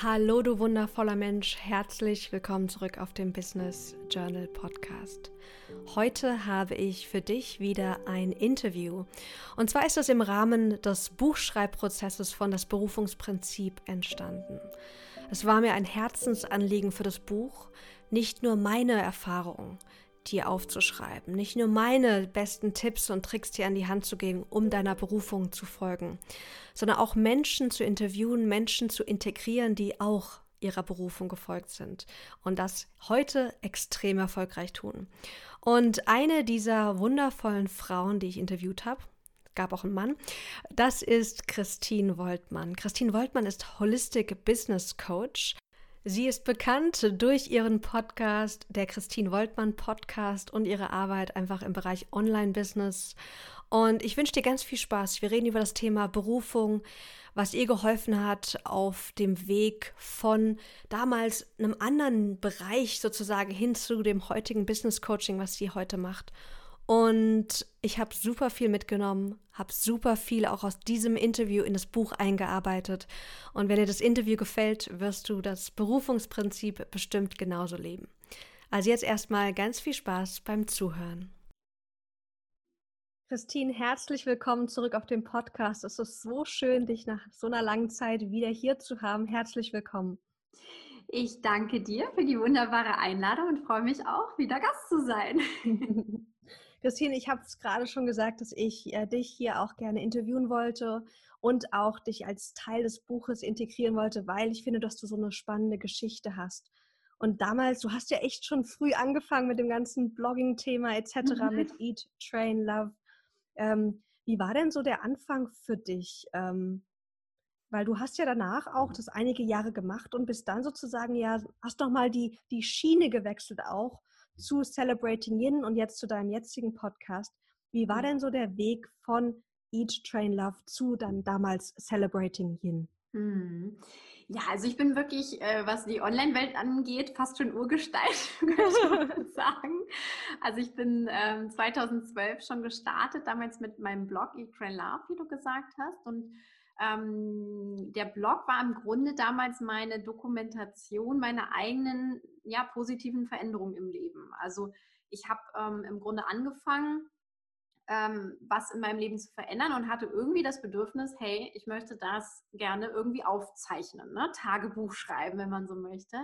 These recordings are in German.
Hallo, du wundervoller Mensch, herzlich willkommen zurück auf dem Business Journal Podcast. Heute habe ich für dich wieder ein Interview. Und zwar ist es im Rahmen des Buchschreibprozesses von das Berufungsprinzip entstanden. Es war mir ein Herzensanliegen für das Buch, nicht nur meine Erfahrungen dir aufzuschreiben, nicht nur meine besten Tipps und Tricks dir an die Hand zu geben, um deiner Berufung zu folgen, sondern auch Menschen zu interviewen, Menschen zu integrieren, die auch ihrer Berufung gefolgt sind und das heute extrem erfolgreich tun. Und eine dieser wundervollen Frauen, die ich interviewt habe, gab auch einen Mann. Das ist Christine Woltmann. Christine Woltmann ist Holistic Business Coach Sie ist bekannt durch ihren Podcast, der Christine Woltmann Podcast und ihre Arbeit einfach im Bereich Online-Business. Und ich wünsche dir ganz viel Spaß. Wir reden über das Thema Berufung, was ihr geholfen hat auf dem Weg von damals einem anderen Bereich sozusagen hin zu dem heutigen Business Coaching, was sie heute macht. Und ich habe super viel mitgenommen, habe super viel auch aus diesem Interview in das Buch eingearbeitet. Und wenn dir das Interview gefällt, wirst du das Berufungsprinzip bestimmt genauso leben. Also jetzt erstmal ganz viel Spaß beim Zuhören. Christine, herzlich willkommen zurück auf dem Podcast. Es ist so schön, dich nach so einer langen Zeit wieder hier zu haben. Herzlich willkommen. Ich danke dir für die wunderbare Einladung und freue mich auch, wieder Gast zu sein. Christine, ich habe es gerade schon gesagt, dass ich äh, dich hier auch gerne interviewen wollte und auch dich als Teil des Buches integrieren wollte, weil ich finde, dass du so eine spannende Geschichte hast. Und damals, du hast ja echt schon früh angefangen mit dem ganzen Blogging-Thema etc., mhm. mit Eat, Train, Love. Ähm, wie war denn so der Anfang für dich? Ähm, weil du hast ja danach auch das einige Jahre gemacht und bist dann sozusagen ja, hast doch mal die, die Schiene gewechselt auch zu Celebrating Yin und jetzt zu deinem jetzigen Podcast. Wie war denn so der Weg von Eat, Train, Love zu dann damals Celebrating Yin? Hm. Ja, also ich bin wirklich, äh, was die Online-Welt angeht, fast schon Urgestalt, könnte man sagen. Also ich bin ähm, 2012 schon gestartet, damals mit meinem Blog Eat, Train, Love, wie du gesagt hast. Und ähm, der Blog war im Grunde damals meine Dokumentation meiner eigenen ja, positiven Veränderungen im Leben. Also ich habe ähm, im Grunde angefangen, ähm, was in meinem Leben zu verändern und hatte irgendwie das Bedürfnis, hey, ich möchte das gerne irgendwie aufzeichnen, ne? Tagebuch schreiben, wenn man so möchte.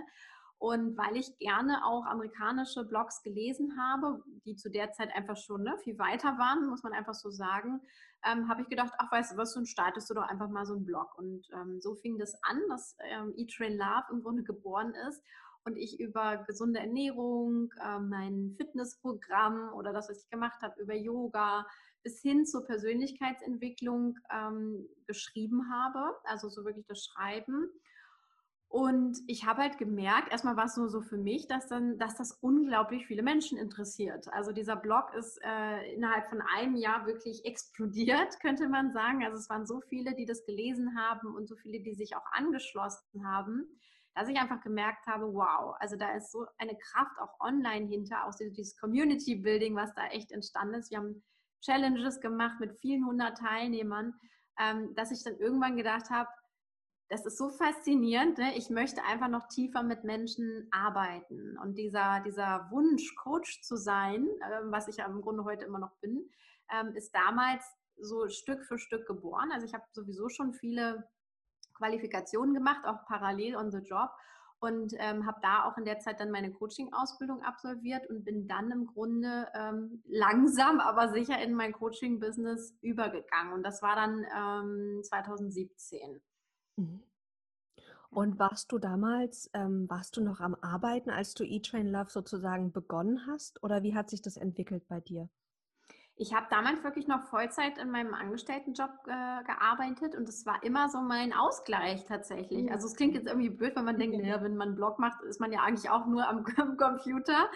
Und weil ich gerne auch amerikanische Blogs gelesen habe, die zu der Zeit einfach schon ne, viel weiter waren, muss man einfach so sagen, ähm, habe ich gedacht, ach weißt du was, dann startest du doch einfach mal so einen Blog. Und ähm, so fing das an, dass ähm, Eat, Train, Love im Grunde geboren ist und ich über gesunde Ernährung, äh, mein Fitnessprogramm oder das, was ich gemacht habe, über Yoga bis hin zur Persönlichkeitsentwicklung ähm, geschrieben habe, also so wirklich das Schreiben. Und ich habe halt gemerkt, erstmal war es nur so für mich, dass dann, dass das unglaublich viele Menschen interessiert. Also dieser Blog ist äh, innerhalb von einem Jahr wirklich explodiert, könnte man sagen. Also es waren so viele, die das gelesen haben und so viele, die sich auch angeschlossen haben, dass ich einfach gemerkt habe, wow, also da ist so eine Kraft auch online hinter, auch dieses Community Building, was da echt entstanden ist. Wir haben Challenges gemacht mit vielen hundert Teilnehmern, ähm, dass ich dann irgendwann gedacht habe, das ist so faszinierend. Ne? Ich möchte einfach noch tiefer mit Menschen arbeiten. Und dieser, dieser Wunsch, Coach zu sein, äh, was ich ja im Grunde heute immer noch bin, ähm, ist damals so Stück für Stück geboren. Also ich habe sowieso schon viele Qualifikationen gemacht, auch parallel on the job. Und ähm, habe da auch in der Zeit dann meine Coaching-Ausbildung absolviert und bin dann im Grunde ähm, langsam, aber sicher in mein Coaching-Business übergegangen. Und das war dann 2017. Mhm. Und warst du damals, ähm, warst du noch am Arbeiten, als du E-Train Love sozusagen begonnen hast? Oder wie hat sich das entwickelt bei dir? Ich habe damals wirklich noch Vollzeit in meinem Angestelltenjob äh, gearbeitet und es war immer so mein Ausgleich tatsächlich. Also es klingt jetzt irgendwie blöd, wenn man denkt, naja, wenn man einen Blog macht, ist man ja eigentlich auch nur am, am Computer.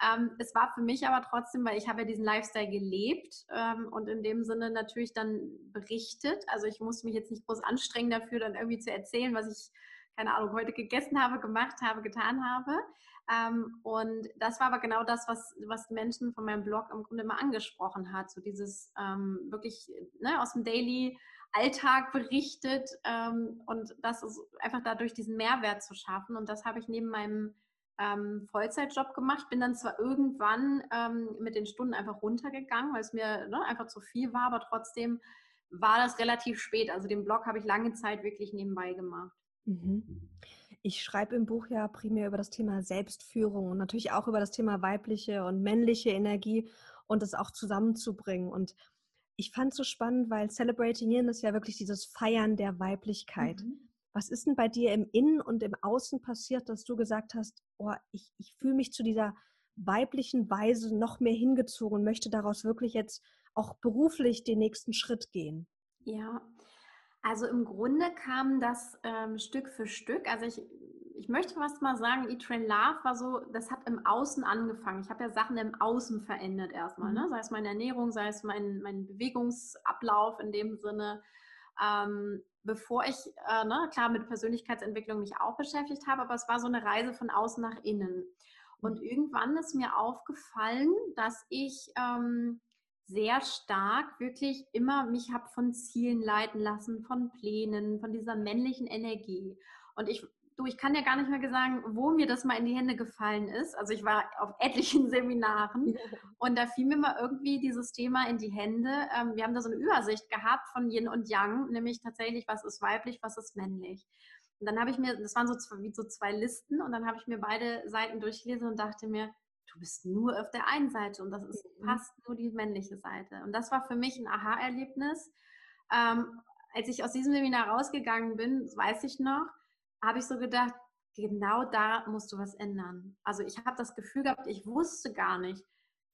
Ähm, es war für mich aber trotzdem, weil ich habe ja diesen Lifestyle gelebt ähm, und in dem Sinne natürlich dann berichtet. Also ich musste mich jetzt nicht groß anstrengen dafür, dann irgendwie zu erzählen, was ich, keine Ahnung, heute gegessen habe, gemacht habe, getan habe. Ähm, und das war aber genau das, was, was Menschen von meinem Blog im Grunde immer angesprochen hat. So dieses ähm, wirklich ne, aus dem Daily Alltag berichtet ähm, und das ist einfach dadurch diesen Mehrwert zu schaffen. Und das habe ich neben meinem ähm, Vollzeitjob gemacht. Bin dann zwar irgendwann ähm, mit den Stunden einfach runtergegangen, weil es mir ne, einfach zu viel war, aber trotzdem war das relativ spät. Also den Blog habe ich lange Zeit wirklich nebenbei gemacht. Mhm. Ich schreibe im Buch ja primär über das Thema Selbstführung und natürlich auch über das Thema weibliche und männliche Energie und das auch zusammenzubringen. Und ich fand es so spannend, weil Celebrating Yin ist ja wirklich dieses Feiern der Weiblichkeit. Mhm. Was ist denn bei dir im Innen und im Außen passiert, dass du gesagt hast, oh, ich, ich fühle mich zu dieser weiblichen Weise noch mehr hingezogen und möchte daraus wirklich jetzt auch beruflich den nächsten Schritt gehen? Ja, also im Grunde kam das ähm, Stück für Stück. Also ich, ich möchte fast mal sagen, Eat, Train, Love war so, das hat im Außen angefangen. Ich habe ja Sachen im Außen verändert erstmal, ne? Mhm. sei es meine Ernährung, sei es mein, mein Bewegungsablauf in dem Sinne. Ähm, bevor ich, äh, ne, klar, mit Persönlichkeitsentwicklung mich auch beschäftigt habe, aber es war so eine Reise von außen nach innen. Und mhm. irgendwann ist mir aufgefallen, dass ich ähm, sehr stark wirklich immer mich habe von Zielen leiten lassen, von Plänen, von dieser männlichen Energie. Und ich, du, ich kann ja gar nicht mehr sagen, wo mir das mal in die Hände gefallen ist. Also ich war auf etlichen Seminaren und da fiel mir mal irgendwie dieses Thema in die Hände. Ähm, wir haben da so eine Übersicht gehabt von Yin und Yang, nämlich tatsächlich, was ist weiblich, was ist männlich. Und dann habe ich mir, das waren so zwei, wie so zwei Listen und dann habe ich mir beide Seiten durchgelesen und dachte mir, du bist nur auf der einen Seite und das ist mhm. fast nur die männliche Seite. Und das war für mich ein Aha-Erlebnis. Ähm, als ich aus diesem Seminar rausgegangen bin, weiß ich noch, habe ich so gedacht, genau da musst du was ändern. Also ich habe das Gefühl gehabt, ich wusste gar nicht,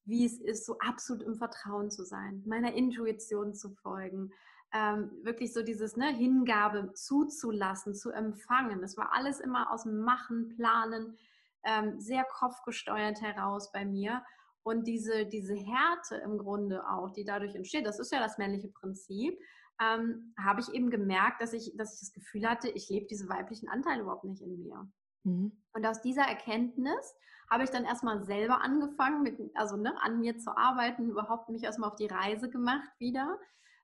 wie es ist, so absolut im Vertrauen zu sein, meiner Intuition zu folgen, ähm, wirklich so dieses ne, Hingabe zuzulassen, zu empfangen. Das war alles immer aus dem Machen, Planen, ähm, sehr kopfgesteuert heraus bei mir. Und diese, diese Härte im Grunde auch, die dadurch entsteht, das ist ja das männliche Prinzip, ähm, habe ich eben gemerkt, dass ich, dass ich das Gefühl hatte, ich lebe diese weiblichen Anteile überhaupt nicht in mir. Mhm. Und aus dieser Erkenntnis habe ich dann erstmal selber angefangen, mit, also ne, an mir zu arbeiten, überhaupt mich erstmal auf die Reise gemacht wieder.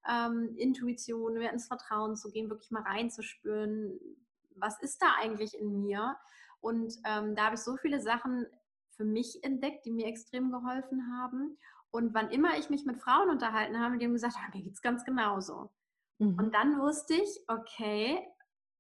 Ähm, Intuition, mehr ins Vertrauen zu gehen, wirklich mal reinzuspüren, was ist da eigentlich in mir? Und ähm, da habe ich so viele Sachen für mich entdeckt, die mir extrem geholfen haben. Und wann immer ich mich mit Frauen unterhalten habe, die haben gesagt, ah, mir geht es ganz genauso. Mhm. Und dann wusste ich, okay,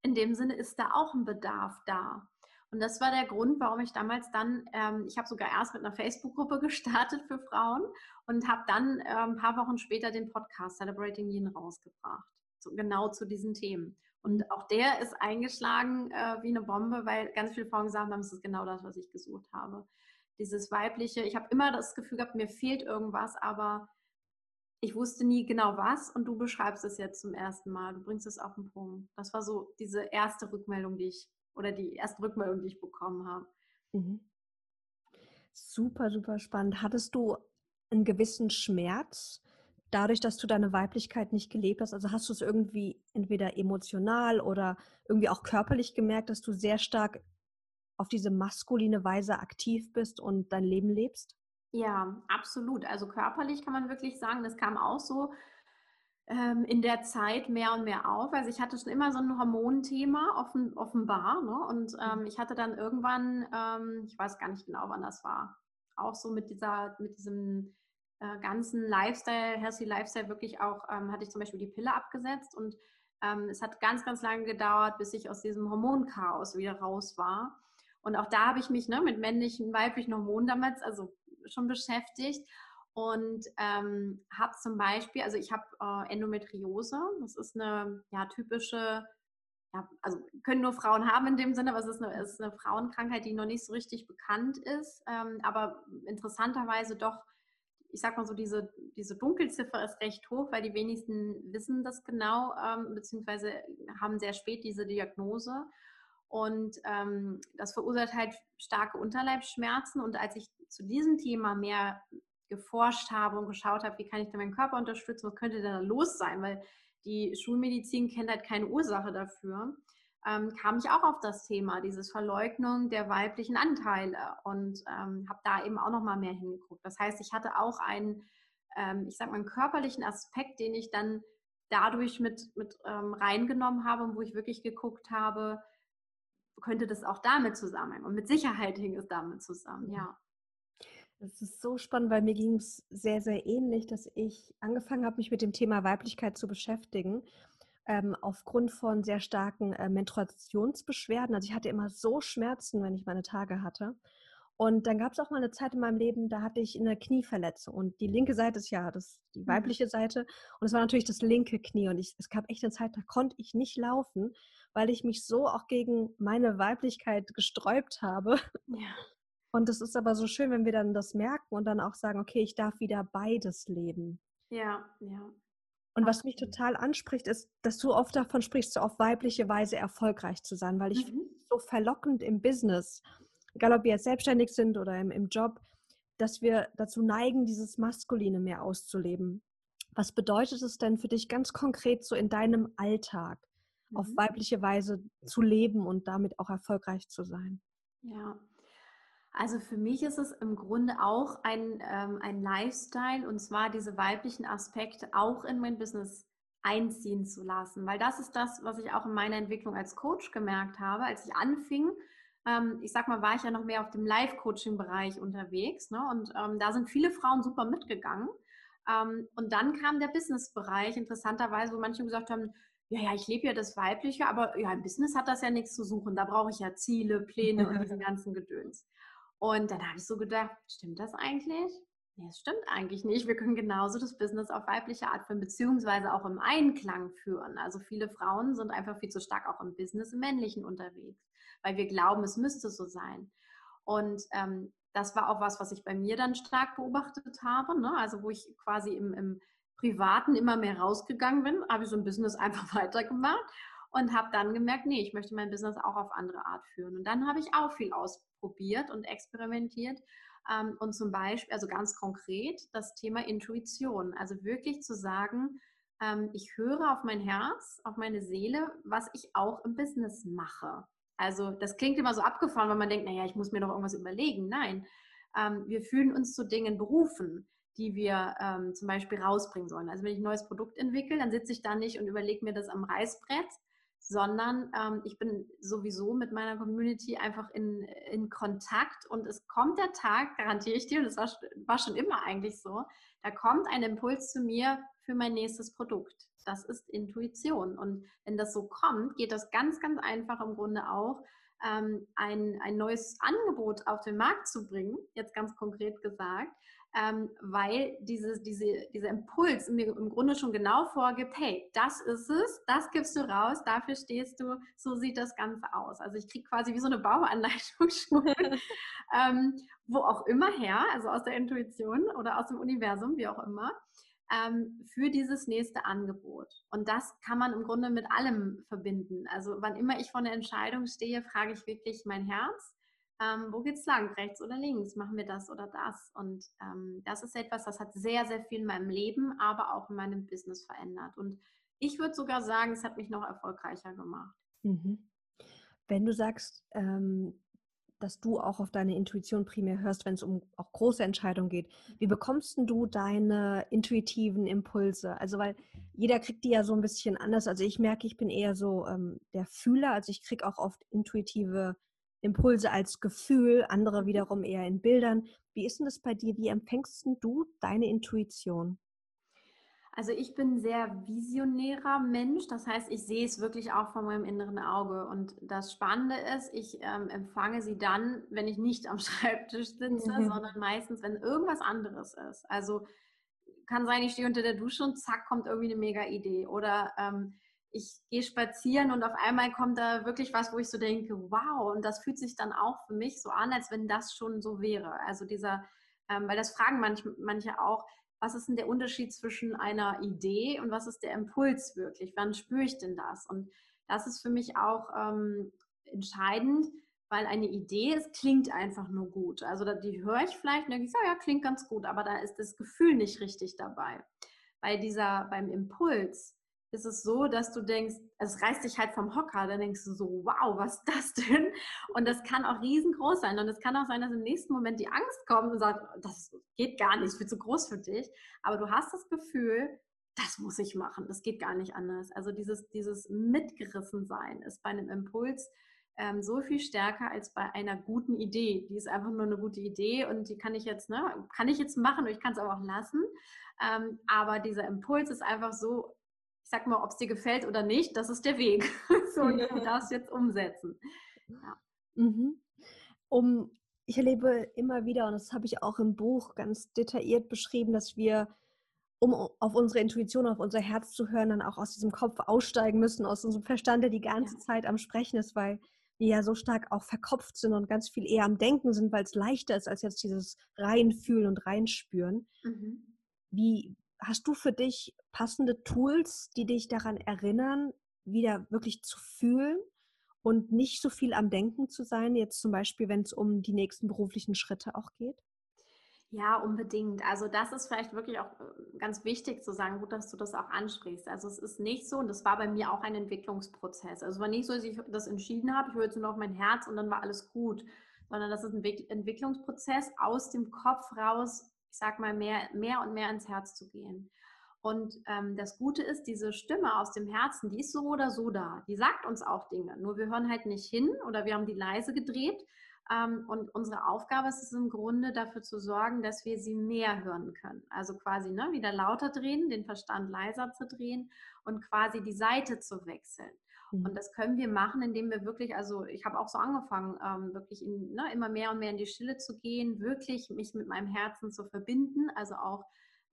in dem Sinne ist da auch ein Bedarf da. Und das war der Grund, warum ich damals dann, ähm, ich habe sogar erst mit einer Facebook-Gruppe gestartet für Frauen und habe dann äh, ein paar Wochen später den Podcast Celebrating Yin rausgebracht. So, genau zu diesen Themen. Und auch der ist eingeschlagen äh, wie eine Bombe, weil ganz viele Frauen gesagt haben, es ist genau das, was ich gesucht habe. Dieses weibliche, ich habe immer das Gefühl gehabt, mir fehlt irgendwas, aber ich wusste nie genau was und du beschreibst es jetzt zum ersten Mal. Du bringst es auf den Punkt. Das war so diese erste Rückmeldung, die ich, oder die erste Rückmeldung, die ich bekommen habe. Mhm. Super, super spannend. Hattest du einen gewissen Schmerz, dadurch, dass du deine Weiblichkeit nicht gelebt hast, also hast du es irgendwie entweder emotional oder irgendwie auch körperlich gemerkt, dass du sehr stark auf diese maskuline Weise aktiv bist und dein Leben lebst? Ja, absolut. Also körperlich kann man wirklich sagen, das kam auch so ähm, in der Zeit mehr und mehr auf. Also ich hatte schon immer so ein Hormonthema offen, offenbar. Ne? Und ähm, mhm. ich hatte dann irgendwann, ähm, ich weiß gar nicht genau, wann das war, auch so mit dieser, mit diesem äh, ganzen Lifestyle, Healthy Lifestyle wirklich auch, ähm, hatte ich zum Beispiel die Pille abgesetzt und ähm, es hat ganz, ganz lange gedauert, bis ich aus diesem Hormonchaos wieder raus war. Und auch da habe ich mich ne, mit männlichen, weiblichen Hormonen damals also schon beschäftigt und ähm, habe zum Beispiel, also ich habe äh, Endometriose, das ist eine ja, typische, ja, also können nur Frauen haben in dem Sinne, aber es ist eine, ist eine Frauenkrankheit, die noch nicht so richtig bekannt ist, ähm, aber interessanterweise doch ich sag mal so, diese, diese Dunkelziffer ist recht hoch, weil die wenigsten wissen das genau, ähm, beziehungsweise haben sehr spät diese Diagnose. Und ähm, das verursacht halt starke Unterleibsschmerzen. Und als ich zu diesem Thema mehr geforscht habe und geschaut habe, wie kann ich denn meinen Körper unterstützen, was könnte denn da los sein, weil die Schulmedizin kennt halt keine Ursache dafür, ähm, kam ich auch auf das Thema, dieses Verleugnung der weiblichen Anteile und ähm, habe da eben auch noch mal mehr hingeguckt. Das heißt, ich hatte auch einen, ähm, ich sag mal, einen körperlichen Aspekt, den ich dann dadurch mit, mit ähm, reingenommen habe und wo ich wirklich geguckt habe, könnte das auch damit zusammenhängen. Und mit Sicherheit hing es damit zusammen, ja. Das ist so spannend, weil mir ging es sehr, sehr ähnlich, dass ich angefangen habe, mich mit dem Thema Weiblichkeit zu beschäftigen. Ähm, aufgrund von sehr starken äh, Menstruationsbeschwerden. Also ich hatte immer so Schmerzen, wenn ich meine Tage hatte. Und dann gab es auch mal eine Zeit in meinem Leben, da hatte ich eine Knieverletzung. Und die linke Seite ist ja das, die mhm. weibliche Seite. Und es war natürlich das linke Knie. Und ich, es gab echt eine Zeit, da konnte ich nicht laufen, weil ich mich so auch gegen meine Weiblichkeit gesträubt habe. Ja. Und es ist aber so schön, wenn wir dann das merken und dann auch sagen, okay, ich darf wieder beides leben. Ja, ja. Und was mich total anspricht, ist, dass du oft davon sprichst, so auf weibliche Weise erfolgreich zu sein, weil ich mhm. so verlockend im Business egal ob wir jetzt selbstständig sind oder im, im Job, dass wir dazu neigen, dieses Maskuline mehr auszuleben. Was bedeutet es denn für dich ganz konkret so in deinem Alltag, mhm. auf weibliche Weise zu leben und damit auch erfolgreich zu sein? Ja, also für mich ist es im Grunde auch ein, ähm, ein Lifestyle und zwar diese weiblichen Aspekte auch in mein Business einziehen zu lassen, weil das ist das, was ich auch in meiner Entwicklung als Coach gemerkt habe, als ich anfing, ähm, ich sag mal, war ich ja noch mehr auf dem Live-Coaching-Bereich unterwegs. Ne? Und ähm, da sind viele Frauen super mitgegangen. Ähm, und dann kam der Business-Bereich, interessanterweise, wo manche gesagt haben, ja, ja, ich lebe ja das Weibliche, aber ja, im Business hat das ja nichts zu suchen. Da brauche ich ja Ziele, Pläne und diesen ganzen Gedöns. Und dann habe ich so gedacht, stimmt das eigentlich? Nee, es stimmt eigentlich nicht. Wir können genauso das Business auf weibliche Art führen, beziehungsweise auch im Einklang führen. Also viele Frauen sind einfach viel zu stark auch im Business, im Männlichen unterwegs weil wir glauben, es müsste so sein. Und ähm, das war auch was, was ich bei mir dann stark beobachtet habe. Ne? Also wo ich quasi im, im Privaten immer mehr rausgegangen bin, habe ich so ein Business einfach weitergemacht und habe dann gemerkt, nee, ich möchte mein Business auch auf andere Art führen. Und dann habe ich auch viel ausprobiert und experimentiert. Ähm, und zum Beispiel, also ganz konkret, das Thema Intuition. Also wirklich zu sagen, ähm, ich höre auf mein Herz, auf meine Seele, was ich auch im Business mache. Also das klingt immer so abgefahren, weil man denkt, naja, ich muss mir doch irgendwas überlegen. Nein, ähm, wir fühlen uns zu Dingen berufen, die wir ähm, zum Beispiel rausbringen sollen. Also wenn ich ein neues Produkt entwickle, dann sitze ich da nicht und überlege mir das am Reißbrett, sondern ähm, ich bin sowieso mit meiner Community einfach in, in Kontakt und es kommt der Tag, garantiere ich dir, und das war, war schon immer eigentlich so, da kommt ein Impuls zu mir für mein nächstes Produkt das ist Intuition. Und wenn das so kommt, geht das ganz, ganz einfach im Grunde auch, ähm, ein, ein neues Angebot auf den Markt zu bringen, jetzt ganz konkret gesagt, ähm, weil diese, diese, dieser Impuls mir im Grunde schon genau vorgibt, hey, das ist es, das gibst du raus, dafür stehst du, so sieht das Ganze aus. Also ich kriege quasi wie so eine Bauanleitung schon, ähm, wo auch immer her, also aus der Intuition oder aus dem Universum, wie auch immer ähm, für dieses nächste Angebot. Und das kann man im Grunde mit allem verbinden. Also wann immer ich vor einer Entscheidung stehe, frage ich wirklich mein Herz, ähm, wo geht's lang, rechts oder links, machen wir das oder das? Und ähm, das ist etwas, das hat sehr, sehr viel in meinem Leben, aber auch in meinem Business verändert. Und ich würde sogar sagen, es hat mich noch erfolgreicher gemacht. Mhm. Wenn du sagst, ähm, dass du auch auf deine Intuition primär hörst, wenn es um auch große Entscheidungen geht. Wie bekommst du deine intuitiven Impulse? Also, weil jeder kriegt die ja so ein bisschen anders. Also, ich merke, ich bin eher so ähm, der Fühler. Also, ich kriege auch oft intuitive Impulse als Gefühl, andere wiederum eher in Bildern. Wie ist denn das bei dir? Wie empfängst du deine Intuition? Also ich bin ein sehr visionärer Mensch, das heißt, ich sehe es wirklich auch von meinem inneren Auge. Und das Spannende ist, ich ähm, empfange sie dann, wenn ich nicht am Schreibtisch sitze, mhm. sondern meistens, wenn irgendwas anderes ist. Also kann sein, ich stehe unter der Dusche und zack, kommt irgendwie eine mega Idee. Oder ähm, ich gehe spazieren und auf einmal kommt da wirklich was, wo ich so denke, wow, und das fühlt sich dann auch für mich so an, als wenn das schon so wäre. Also dieser, ähm, weil das fragen manch, manche auch, was ist denn der Unterschied zwischen einer Idee und was ist der Impuls wirklich? Wann spüre ich denn das? Und das ist für mich auch ähm, entscheidend, weil eine Idee, es klingt einfach nur gut. Also die höre ich vielleicht und denke ich, ja, ja, klingt ganz gut, aber da ist das Gefühl nicht richtig dabei. Bei dieser, beim Impuls, ist es so, dass du denkst, es reißt dich halt vom Hocker, dann denkst du so, wow, was ist das denn? Und das kann auch riesengroß sein. Und es kann auch sein, dass im nächsten Moment die Angst kommt und sagt, das geht gar nicht, ist viel zu groß für dich. Aber du hast das Gefühl, das muss ich machen, das geht gar nicht anders. Also dieses, dieses Mitgerissensein ist bei einem Impuls ähm, so viel stärker als bei einer guten Idee. Die ist einfach nur eine gute Idee und die kann ich jetzt, ne, kann ich jetzt machen ich kann es aber auch lassen. Ähm, aber dieser Impuls ist einfach so, ich sag mal, ob es dir gefällt oder nicht, das ist der Weg. so, und du darfst jetzt umsetzen. Ja. Mhm. Um, ich erlebe immer wieder, und das habe ich auch im Buch ganz detailliert beschrieben, dass wir um auf unsere Intuition, auf unser Herz zu hören, dann auch aus diesem Kopf aussteigen müssen, aus unserem Verstand, der die ganze ja. Zeit am Sprechen ist, weil wir ja so stark auch verkopft sind und ganz viel eher am Denken sind, weil es leichter ist als jetzt dieses Reinfühlen und Reinspüren. Mhm. Wie hast du für dich passende Tools, die dich daran erinnern, wieder wirklich zu fühlen und nicht so viel am Denken zu sein, jetzt zum Beispiel, wenn es um die nächsten beruflichen Schritte auch geht? Ja, unbedingt. Also das ist vielleicht wirklich auch äh, ganz wichtig zu sagen, gut, dass du das auch ansprichst. Also es ist nicht so, und das war bei mir auch ein Entwicklungsprozess. Also es war nicht so, dass ich das entschieden habe, ich höre jetzt nur auf mein Herz und dann war alles gut, sondern das ist ein Entwicklungsprozess, aus dem Kopf raus, ich sag mal, mehr, mehr und mehr ins Herz zu gehen. Und ähm, das Gute ist, diese Stimme aus dem Herzen, die ist so oder so da. Die sagt uns auch Dinge. Nur wir hören halt nicht hin oder wir haben die leise gedreht ähm, und unsere Aufgabe ist es im Grunde dafür zu sorgen, dass wir sie mehr hören können. Also quasi ne, wieder lauter drehen, den Verstand leiser zu drehen und quasi die Seite zu wechseln. Mhm. Und das können wir machen, indem wir wirklich, also ich habe auch so angefangen, ähm, wirklich in, ne, immer mehr und mehr in die Stille zu gehen, wirklich mich mit meinem Herzen zu verbinden, also auch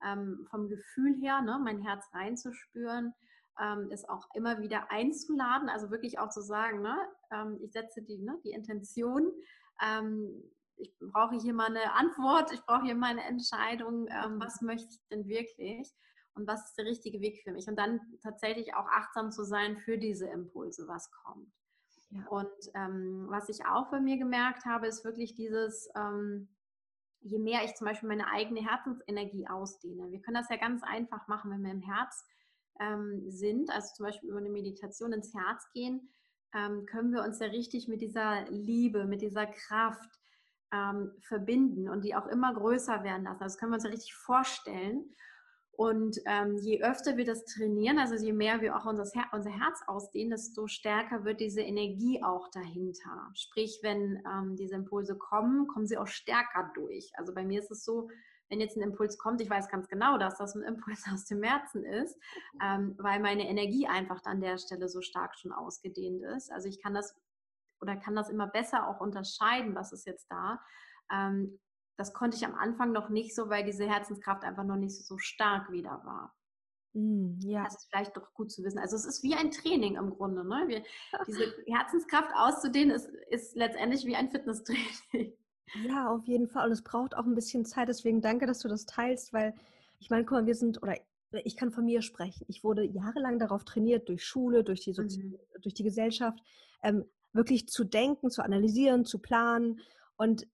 ähm, vom Gefühl her, ne, mein Herz reinzuspüren, ähm, es auch immer wieder einzuladen, also wirklich auch zu sagen, ne, ähm, ich setze die, ne, die Intention, ähm, ich brauche hier mal eine Antwort, ich brauche hier mal eine Entscheidung, ähm, mhm. was möchte ich denn wirklich und was ist der richtige Weg für mich und dann tatsächlich auch achtsam zu sein für diese Impulse, was kommt. Ja. Und ähm, was ich auch bei mir gemerkt habe, ist wirklich dieses, ähm, je mehr ich zum Beispiel meine eigene Herzensenergie ausdehne. Wir können das ja ganz einfach machen, wenn wir im Herz ähm, sind, also zum Beispiel über eine Meditation ins Herz gehen, ähm, können wir uns ja richtig mit dieser Liebe, mit dieser Kraft ähm, verbinden und die auch immer größer werden lassen. Also das können wir uns ja richtig vorstellen. Und ähm, je öfter wir das trainieren, also je mehr wir auch unser, Her unser Herz ausdehnen, desto stärker wird diese Energie auch dahinter. Sprich, wenn ähm, diese Impulse kommen, kommen sie auch stärker durch. Also bei mir ist es so, wenn jetzt ein Impuls kommt, ich weiß ganz genau, dass das ein Impuls aus dem Herzen ist, ähm, weil meine Energie einfach an der Stelle so stark schon ausgedehnt ist. Also ich kann das oder kann das immer besser auch unterscheiden, was ist jetzt da. Ähm, das konnte ich am Anfang noch nicht so, weil diese Herzenskraft einfach noch nicht so stark wieder war. Mm, ja. Das ist vielleicht doch gut zu wissen. Also es ist wie ein Training im Grunde. Ne? Wir, diese Herzenskraft auszudehnen ist, ist letztendlich wie ein Fitnesstraining. Ja, auf jeden Fall. Und es braucht auch ein bisschen Zeit. Deswegen danke, dass du das teilst, weil ich meine, guck mal, wir sind, oder ich kann von mir sprechen. Ich wurde jahrelang darauf trainiert, durch Schule, durch die, Sozi mhm. durch die Gesellschaft, ähm, wirklich zu denken, zu analysieren, zu planen. Und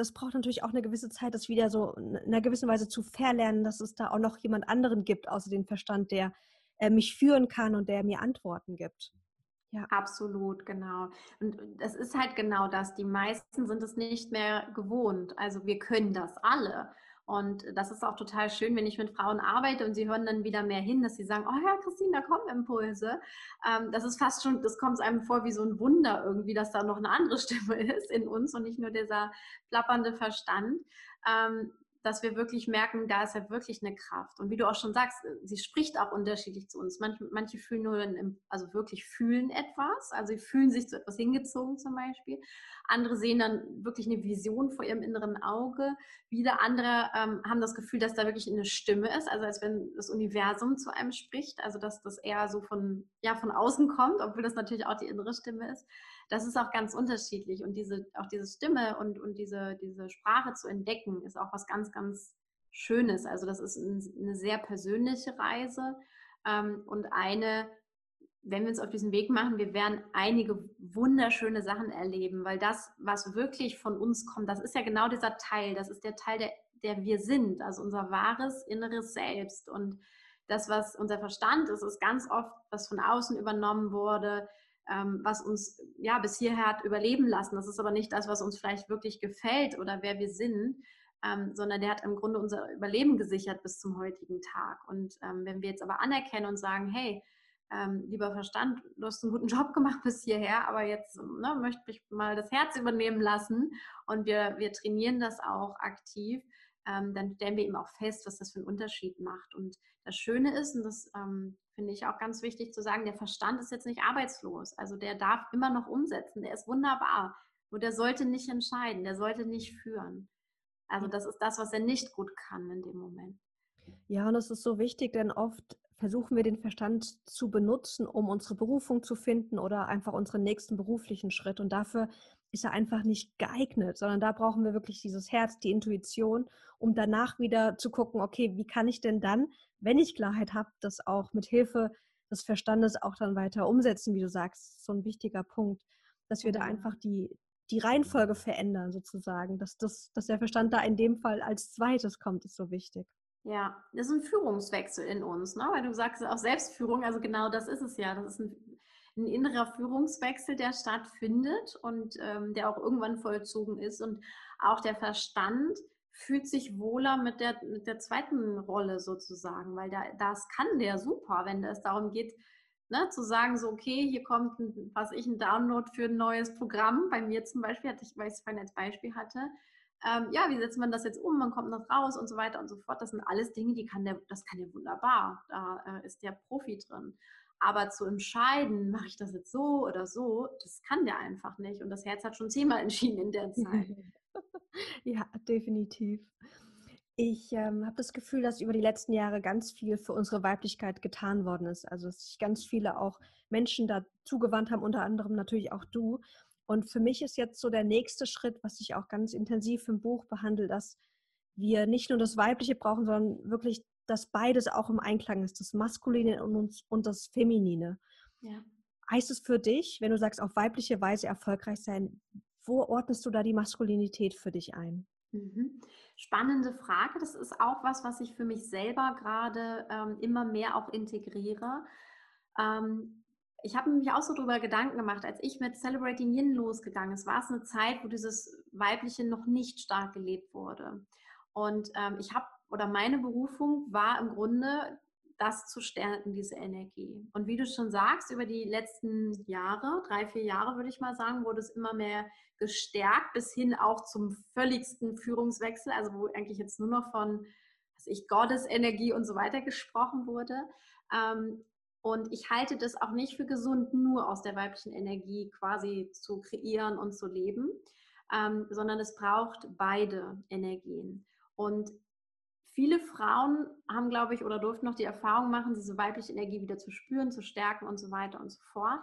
das braucht natürlich auch eine gewisse Zeit, das wieder so in einer gewissen Weise zu verlernen, dass es da auch noch jemand anderen gibt, außer den Verstand, der äh, mich führen kann und der mir Antworten gibt. Ja. Absolut, genau. Und das ist halt genau das. Die meisten sind es nicht mehr gewohnt. Also wir können das alle. Und das ist auch total schön, wenn ich mit Frauen arbeite und sie hören dann wieder mehr hin, dass sie sagen, oh ja, Christine, da kommen Impulse. Ähm, das ist fast schon, das kommt einem vor wie so ein Wunder irgendwie, dass da noch eine andere Stimme ist in uns und nicht nur dieser plappernde Verstand. Ähm, dass wir wirklich merken, da ist ja wirklich eine Kraft. Und wie du auch schon sagst, sie spricht auch unterschiedlich zu uns. Manche, manche fühlen nur, also wirklich fühlen etwas, also sie fühlen sich zu etwas hingezogen zum Beispiel. Andere sehen dann wirklich eine Vision vor ihrem inneren Auge. Wieder andere ähm, haben das Gefühl, dass da wirklich eine Stimme ist, also als wenn das Universum zu einem spricht, also dass das eher so von, ja, von außen kommt, obwohl das natürlich auch die innere Stimme ist das ist auch ganz unterschiedlich. Und diese, auch diese Stimme und, und diese, diese Sprache zu entdecken, ist auch was ganz, ganz Schönes. Also das ist eine sehr persönliche Reise ähm, und eine, wenn wir uns auf diesen Weg machen, wir werden einige wunderschöne Sachen erleben, weil das, was wirklich von uns kommt, das ist ja genau dieser Teil, das ist der Teil, der, der wir sind, also unser wahres inneres Selbst. Und das, was unser Verstand ist, ist ganz oft, was von außen übernommen wurde, ähm, was uns ja bis hierher hat überleben lassen. Das ist aber nicht das, was uns vielleicht wirklich gefällt oder wer wir sind. ähm, sondern der hat im Grunde unser Überleben gesichert bis zum heutigen Tag. Und ähm, wenn wir jetzt aber anerkennen und sagen, hey, ähm, lieber Verstand, du hast einen guten Job gemacht bis hierher, aber jetzt ne, möchte ich mal das Herz übernehmen lassen und wir, wir trainieren das auch aktiv, ähm, dann stellen wir eben auch fest, was das für einen Unterschied macht. Und das Schöne ist, und das ähm, finde ich auch ganz wichtig zu sagen, der Verstand ist jetzt nicht arbeitslos. Also der darf immer noch umsetzen, der ist wunderbar. Nur der sollte nicht entscheiden, der sollte nicht führen. Also das ist das, was er nicht gut kann in dem Moment. Ja, und es ist so wichtig, denn oft versuchen wir den Verstand zu benutzen, um unsere Berufung zu finden oder einfach unseren nächsten beruflichen Schritt. Und dafür ist er einfach nicht geeignet, sondern da brauchen wir wirklich dieses Herz, die Intuition, um danach wieder zu gucken, okay, wie kann ich denn dann, wenn ich Klarheit habe, das auch mit Hilfe des Verstandes auch dann weiter umsetzen, wie du sagst, so ein wichtiger Punkt, dass wir da genau. einfach die, die Reihenfolge verändern sozusagen, dass, das, dass der Verstand da in dem Fall als zweites kommt, ist so wichtig. Ja, das ist ein Führungswechsel in uns, ne? weil du sagst auch Selbstführung, also genau das ist es ja. Das ist ein, ein innerer Führungswechsel, der stattfindet und ähm, der auch irgendwann vollzogen ist. Und auch der Verstand fühlt sich wohler mit der, mit der zweiten Rolle sozusagen, weil da, das kann der super, wenn es darum geht, ne, zu sagen, so, okay, hier kommt ein, was ich, ein Download für ein neues Programm. Bei mir zum Beispiel, hatte ich, weil ich es vorhin als Beispiel hatte, ähm, ja, wie setzt man das jetzt um, man kommt noch raus und so weiter und so fort. Das sind alles Dinge, die kann der, das kann der wunderbar. Da äh, ist der Profi drin. Aber zu entscheiden, mache ich das jetzt so oder so, das kann der einfach nicht. Und das Herz hat schon zehnmal entschieden in der Zeit. Ja, definitiv. Ich ähm, habe das Gefühl, dass über die letzten Jahre ganz viel für unsere Weiblichkeit getan worden ist. Also dass sich ganz viele auch Menschen dazu gewandt haben, unter anderem natürlich auch du. Und für mich ist jetzt so der nächste Schritt, was ich auch ganz intensiv im Buch behandle, dass wir nicht nur das Weibliche brauchen, sondern wirklich, dass beides auch im Einklang ist, das Maskuline und, und das Feminine. Ja. Heißt es für dich, wenn du sagst, auf weibliche Weise erfolgreich sein, wo ordnest du da die Maskulinität für dich ein? Mhm. Spannende Frage. Das ist auch was, was ich für mich selber gerade ähm, immer mehr auch integriere. Ähm, ich habe mich auch so darüber Gedanken gemacht, als ich mit Celebrating Yin losgegangen ist, war es eine Zeit, wo dieses Weibliche noch nicht stark gelebt wurde. Und ähm, ich habe, oder meine Berufung war im Grunde, das zu stärken, diese Energie. Und wie du schon sagst, über die letzten Jahre, drei, vier Jahre würde ich mal sagen, wurde es immer mehr gestärkt, bis hin auch zum völligsten Führungswechsel, also wo eigentlich jetzt nur noch von, was ich, Gottesenergie und so weiter gesprochen wurde. Ähm, und ich halte das auch nicht für gesund, nur aus der weiblichen Energie quasi zu kreieren und zu leben, ähm, sondern es braucht beide Energien. Und viele Frauen haben, glaube ich, oder durften noch die Erfahrung machen, diese weibliche Energie wieder zu spüren, zu stärken und so weiter und so fort.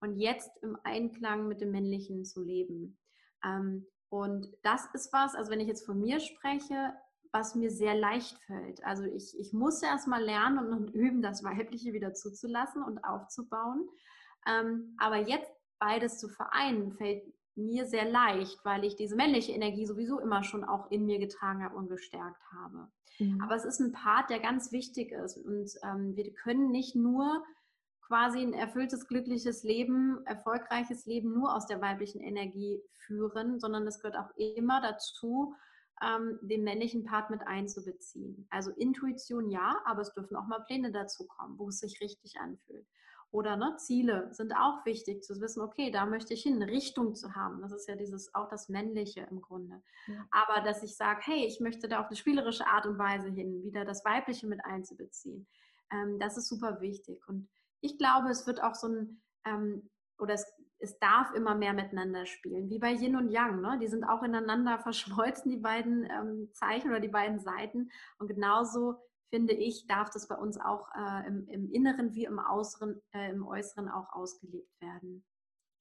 Und jetzt im Einklang mit dem Männlichen zu leben. Ähm, und das ist was, also wenn ich jetzt von mir spreche, was mir sehr leicht fällt. Also ich, ich muss erst mal lernen und üben, das Weibliche wieder zuzulassen und aufzubauen. Ähm, aber jetzt beides zu vereinen, fällt mir sehr leicht, weil ich diese männliche Energie sowieso immer schon auch in mir getragen habe und gestärkt habe. Mhm. Aber es ist ein Part, der ganz wichtig ist. Und ähm, wir können nicht nur quasi ein erfülltes, glückliches Leben, erfolgreiches Leben nur aus der weiblichen Energie führen, sondern es gehört auch immer dazu, ähm, den männlichen Part mit einzubeziehen. Also Intuition ja, aber es dürfen auch mal Pläne dazu kommen, wo es sich richtig anfühlt. Oder ne, Ziele sind auch wichtig zu wissen, okay, da möchte ich hin, eine Richtung zu haben. Das ist ja dieses auch das Männliche im Grunde. Ja. Aber dass ich sage, hey, ich möchte da auf eine spielerische Art und Weise hin, wieder das Weibliche mit einzubeziehen, ähm, das ist super wichtig. Und ich glaube, es wird auch so ein, ähm, oder es es darf immer mehr miteinander spielen, wie bei Yin und Yang. Ne? Die sind auch ineinander verschmolzen, die beiden ähm, Zeichen oder die beiden Seiten. Und genauso finde ich, darf das bei uns auch äh, im, im, Inneren wie im, Äußeren, äh, im Äußeren auch ausgelebt werden.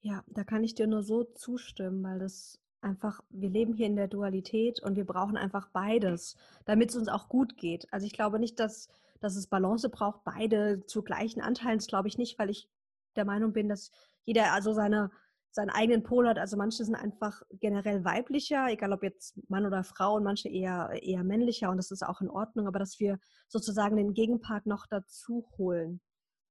Ja, da kann ich dir nur so zustimmen, weil das einfach, wir leben hier in der Dualität und wir brauchen einfach beides, damit es uns auch gut geht. Also ich glaube nicht, dass, dass es Balance braucht, beide zu gleichen Anteilen, das glaube ich nicht, weil ich der Meinung bin, dass jeder also seine, seinen eigenen Pol hat. Also manche sind einfach generell weiblicher, egal ob jetzt Mann oder Frau, und manche eher, eher männlicher und das ist auch in Ordnung, aber dass wir sozusagen den Gegenpart noch dazu holen.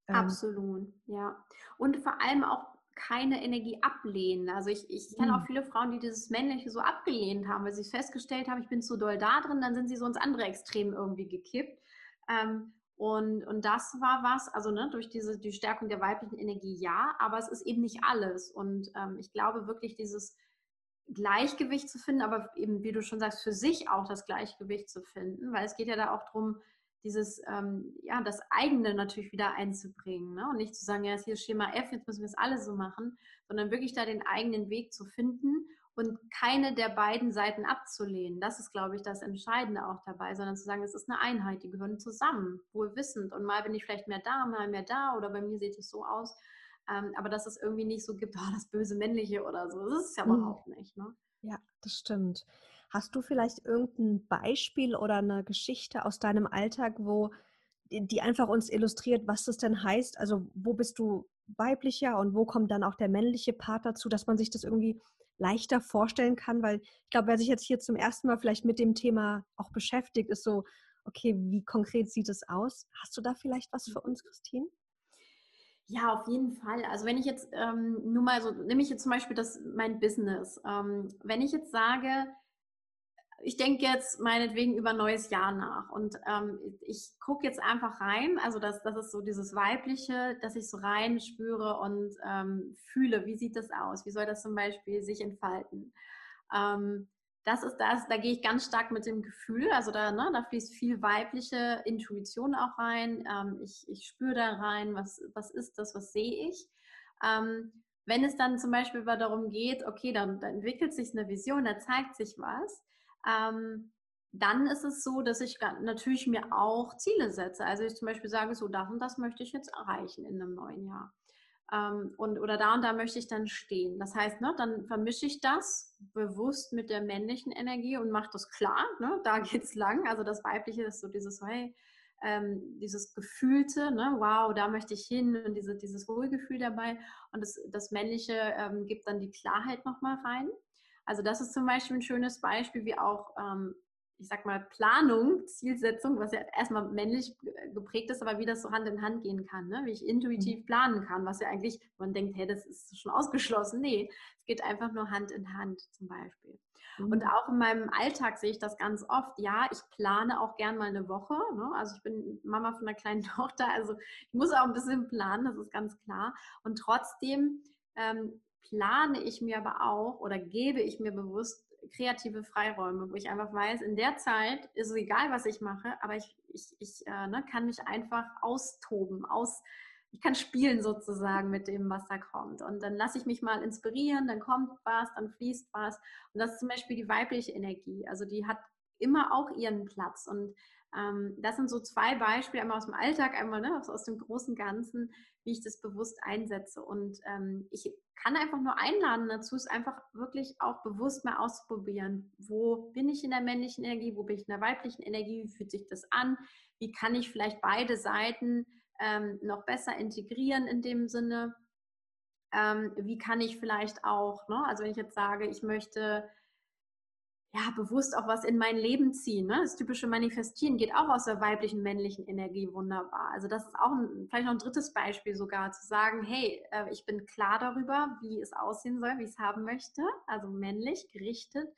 Ähm, Absolut, ja. Und vor allem auch keine Energie ablehnen. Also ich, ich kenne auch hm. viele Frauen, die dieses Männliche so abgelehnt haben, weil sie festgestellt haben, ich bin zu doll da drin, dann sind sie so ins andere Extrem irgendwie gekippt. Ähm, und, und das war was, also ne, durch diese die Stärkung der weiblichen Energie ja, aber es ist eben nicht alles. Und ähm, ich glaube wirklich, dieses Gleichgewicht zu finden, aber eben, wie du schon sagst, für sich auch das Gleichgewicht zu finden, weil es geht ja da auch darum, dieses, ähm, ja, das eigene natürlich wieder einzubringen ne? und nicht zu sagen, ja, ist hier Schema F, jetzt müssen wir es alle so machen, sondern wirklich da den eigenen Weg zu finden und keine der beiden Seiten abzulehnen. Das ist, glaube ich, das Entscheidende auch dabei, sondern zu sagen, es ist eine Einheit, die gehören zusammen, wohlwissend und mal bin ich vielleicht mehr da, mal mehr da oder bei mir sieht es so aus, ähm, aber dass es irgendwie nicht so gibt, oh, das böse Männliche oder so, das ist es ja mhm. überhaupt nicht. Ne? Ja, das stimmt. Hast du vielleicht irgendein Beispiel oder eine Geschichte aus deinem Alltag, wo die einfach uns illustriert, was das denn heißt? Also wo bist du weiblicher und wo kommt dann auch der männliche Part dazu, dass man sich das irgendwie leichter vorstellen kann? Weil ich glaube, wer sich jetzt hier zum ersten Mal vielleicht mit dem Thema auch beschäftigt, ist so, okay, wie konkret sieht es aus? Hast du da vielleicht was für uns, Christine? Ja, auf jeden Fall. Also wenn ich jetzt ähm, nur mal so, nehme ich jetzt zum Beispiel das mein Business. Ähm, wenn ich jetzt sage, ich denke jetzt meinetwegen über neues Jahr nach. Und ähm, ich gucke jetzt einfach rein, also das, das ist so dieses Weibliche, dass ich so rein spüre und ähm, fühle, wie sieht das aus, wie soll das zum Beispiel sich entfalten. Ähm, das ist das, da gehe ich ganz stark mit dem Gefühl, also da, ne, da fließt viel weibliche Intuition auch rein, ähm, ich, ich spüre da rein, was, was ist das, was sehe ich. Ähm, wenn es dann zum Beispiel darum geht, okay, dann, dann entwickelt sich eine Vision, da zeigt sich was, ähm, dann ist es so, dass ich natürlich mir auch Ziele setze. Also ich zum Beispiel sage, so das und das möchte ich jetzt erreichen in einem neuen Jahr. Ähm, und, oder da und da möchte ich dann stehen. Das heißt, ne, dann vermische ich das bewusst mit der männlichen Energie und mache das klar, ne, da es lang. Also das Weibliche ist so dieses, hey, ähm, dieses Gefühlte, ne, wow, da möchte ich hin und diese, dieses Wohlgefühl dabei. Und das, das Männliche ähm, gibt dann die Klarheit nochmal rein. Also das ist zum Beispiel ein schönes Beispiel, wie auch, ähm, ich sag mal, Planung, Zielsetzung, was ja erstmal männlich geprägt ist, aber wie das so Hand in Hand gehen kann, ne? wie ich intuitiv mhm. planen kann, was ja eigentlich, man denkt, hey, das ist schon ausgeschlossen. Nee, es geht einfach nur Hand in Hand zum Beispiel. Mhm. Und auch in meinem Alltag sehe ich das ganz oft. Ja, ich plane auch gern mal eine Woche. Ne? Also ich bin Mama von einer kleinen Tochter, also ich muss auch ein bisschen planen, das ist ganz klar. Und trotzdem ähm, plane ich mir aber auch oder gebe ich mir bewusst kreative Freiräume, wo ich einfach weiß, in der Zeit ist es egal, was ich mache, aber ich, ich, ich äh, ne, kann mich einfach austoben, aus, ich kann spielen sozusagen mit dem, was da kommt. Und dann lasse ich mich mal inspirieren, dann kommt was, dann fließt was. Und das ist zum Beispiel die weibliche Energie. Also die hat immer auch ihren Platz. Und das sind so zwei Beispiele, einmal aus dem Alltag, einmal ne, aus, aus dem großen Ganzen, wie ich das bewusst einsetze. Und ähm, ich kann einfach nur einladen dazu, es einfach wirklich auch bewusst mal auszuprobieren. Wo bin ich in der männlichen Energie? Wo bin ich in der weiblichen Energie? Wie fühlt sich das an? Wie kann ich vielleicht beide Seiten ähm, noch besser integrieren in dem Sinne? Ähm, wie kann ich vielleicht auch, ne, also wenn ich jetzt sage, ich möchte ja, bewusst auch was in mein Leben ziehen. Ne? Das typische Manifestieren geht auch aus der weiblichen, männlichen Energie wunderbar. Also das ist auch ein, vielleicht noch ein drittes Beispiel sogar, zu sagen, hey, äh, ich bin klar darüber, wie es aussehen soll, wie ich es haben möchte, also männlich gerichtet.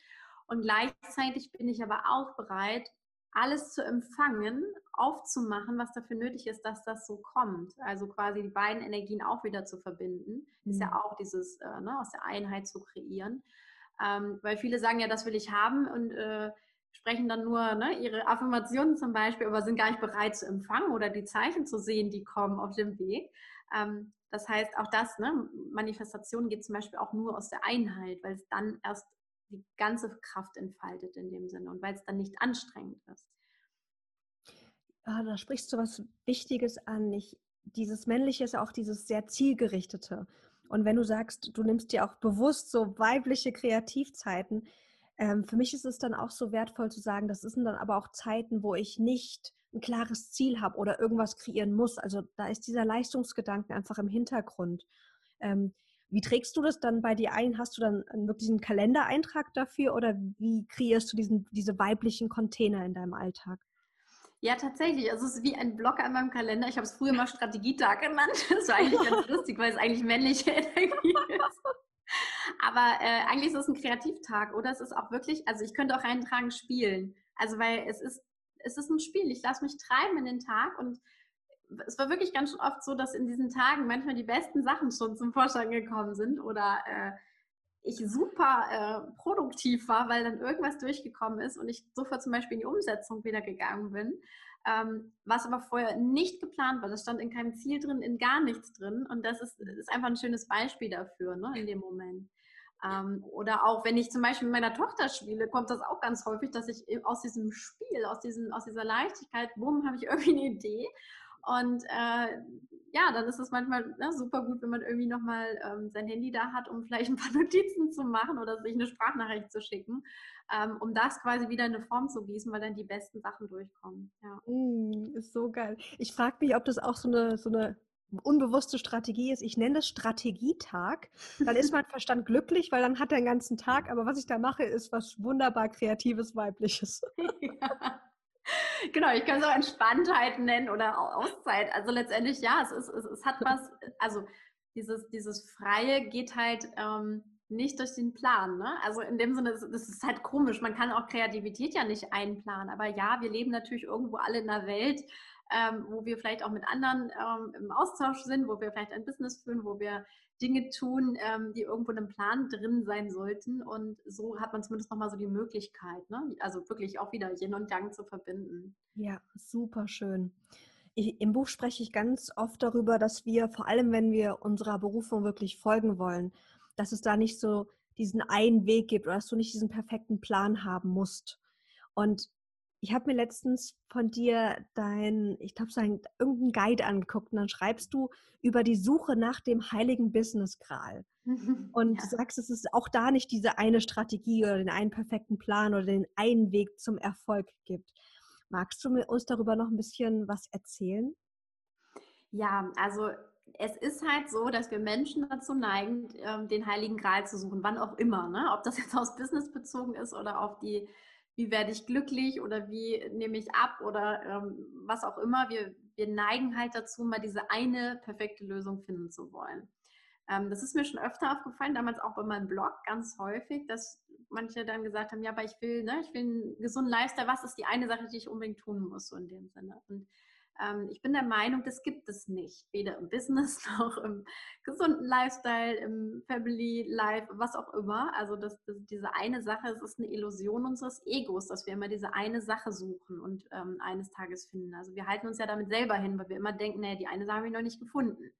Und gleichzeitig bin ich aber auch bereit, alles zu empfangen, aufzumachen, was dafür nötig ist, dass das so kommt. Also quasi die beiden Energien auch wieder zu verbinden, mhm. ist ja mhm. auch dieses äh, ne, aus der Einheit zu kreieren. Ähm, weil viele sagen ja, das will ich haben und äh, sprechen dann nur ne, ihre Affirmationen zum Beispiel, aber sind gar nicht bereit zu empfangen oder die Zeichen zu sehen, die kommen auf dem Weg. Ähm, das heißt, auch das, ne, Manifestation geht zum Beispiel auch nur aus der Einheit, weil es dann erst die ganze Kraft entfaltet in dem Sinne und weil es dann nicht anstrengend ist. Ah, da sprichst du was Wichtiges an. Ich, dieses Männliche ist ja auch dieses sehr zielgerichtete. Und wenn du sagst, du nimmst dir auch bewusst so weibliche Kreativzeiten, ähm, für mich ist es dann auch so wertvoll zu sagen, das sind dann aber auch Zeiten, wo ich nicht ein klares Ziel habe oder irgendwas kreieren muss. Also da ist dieser Leistungsgedanken einfach im Hintergrund. Ähm, wie trägst du das dann bei dir ein? Hast du dann wirklich einen Kalendereintrag dafür oder wie kreierst du diesen, diese weiblichen Container in deinem Alltag? Ja, tatsächlich. Also es ist wie ein Blocker in meinem Kalender. Ich habe es früher mal Strategietag genannt. Das war eigentlich ganz lustig, weil es eigentlich männliche Energie ist. Aber äh, eigentlich ist es ein Kreativtag oder es ist auch wirklich, also ich könnte auch eintragen spielen. Also weil es ist, es ist ein Spiel. Ich lasse mich treiben in den Tag und es war wirklich ganz oft so, dass in diesen Tagen manchmal die besten Sachen schon zum Vorschein gekommen sind oder äh, ich super äh, produktiv war, weil dann irgendwas durchgekommen ist und ich sofort zum Beispiel in die Umsetzung wieder gegangen bin. Ähm, was aber vorher nicht geplant war. Das stand in keinem Ziel drin, in gar nichts drin. Und das ist, ist einfach ein schönes Beispiel dafür, ne, in dem Moment. Ähm, oder auch wenn ich zum Beispiel mit meiner Tochter spiele, kommt das auch ganz häufig, dass ich aus diesem Spiel, aus, diesem, aus dieser Leichtigkeit, bumm, habe ich irgendwie eine Idee. Und äh, ja, dann ist es manchmal ne, super gut, wenn man irgendwie nochmal ähm, sein Handy da hat, um vielleicht ein paar Notizen zu machen oder sich eine Sprachnachricht zu schicken, ähm, um das quasi wieder in eine Form zu gießen, weil dann die besten Sachen durchkommen. Ja. Mm, ist so geil. Ich frage mich, ob das auch so eine, so eine unbewusste Strategie ist. Ich nenne das Strategietag. Dann ist mein Verstand glücklich, weil dann hat er den ganzen Tag. Aber was ich da mache, ist was wunderbar Kreatives, Weibliches. Ja. Genau, ich kann es auch Entspanntheit nennen oder Auszeit. Also letztendlich, ja, es, ist, es, es hat was, also dieses, dieses Freie geht halt ähm, nicht durch den Plan. Ne? Also in dem Sinne, das ist halt komisch. Man kann auch Kreativität ja nicht einplanen. Aber ja, wir leben natürlich irgendwo alle in einer Welt, ähm, wo wir vielleicht auch mit anderen ähm, im Austausch sind, wo wir vielleicht ein Business führen, wo wir Dinge tun, ähm, die irgendwo in einem Plan drin sein sollten. Und so hat man zumindest nochmal so die Möglichkeit, ne? also wirklich auch wieder Yin und Yang zu verbinden. Ja, super schön. Ich, Im Buch spreche ich ganz oft darüber, dass wir, vor allem wenn wir unserer Berufung wirklich folgen wollen, dass es da nicht so diesen einen Weg gibt oder dass du nicht diesen perfekten Plan haben musst. Und ich habe mir letztens von dir dein, ich glaube, so ein, irgendeinen Guide angeguckt und dann schreibst du über die Suche nach dem heiligen Business Gral. Und ja. du sagst, es ist auch da nicht diese eine Strategie oder den einen perfekten Plan oder den einen Weg zum Erfolg gibt. Magst du uns darüber noch ein bisschen was erzählen? Ja, also es ist halt so, dass wir Menschen dazu neigen, ähm, den heiligen Gral zu suchen, wann auch immer. Ne? Ob das jetzt aus Business bezogen ist oder auf die wie werde ich glücklich oder wie nehme ich ab oder ähm, was auch immer. Wir, wir neigen halt dazu, mal diese eine perfekte Lösung finden zu wollen. Ähm, das ist mir schon öfter aufgefallen, damals auch bei meinem Blog ganz häufig, dass manche dann gesagt haben, ja, aber ich will, ne, ich will einen gesunden Lifestyle, was ist die eine Sache, die ich unbedingt tun muss, so in dem Sinne. Und ich bin der Meinung, das gibt es nicht, weder im Business noch im gesunden Lifestyle, im Family Life, was auch immer. Also das, das, diese eine Sache, es ist eine Illusion unseres Egos, dass wir immer diese eine Sache suchen und ähm, eines Tages finden. Also wir halten uns ja damit selber hin, weil wir immer denken, naja, die eine Sache habe ich noch nicht gefunden.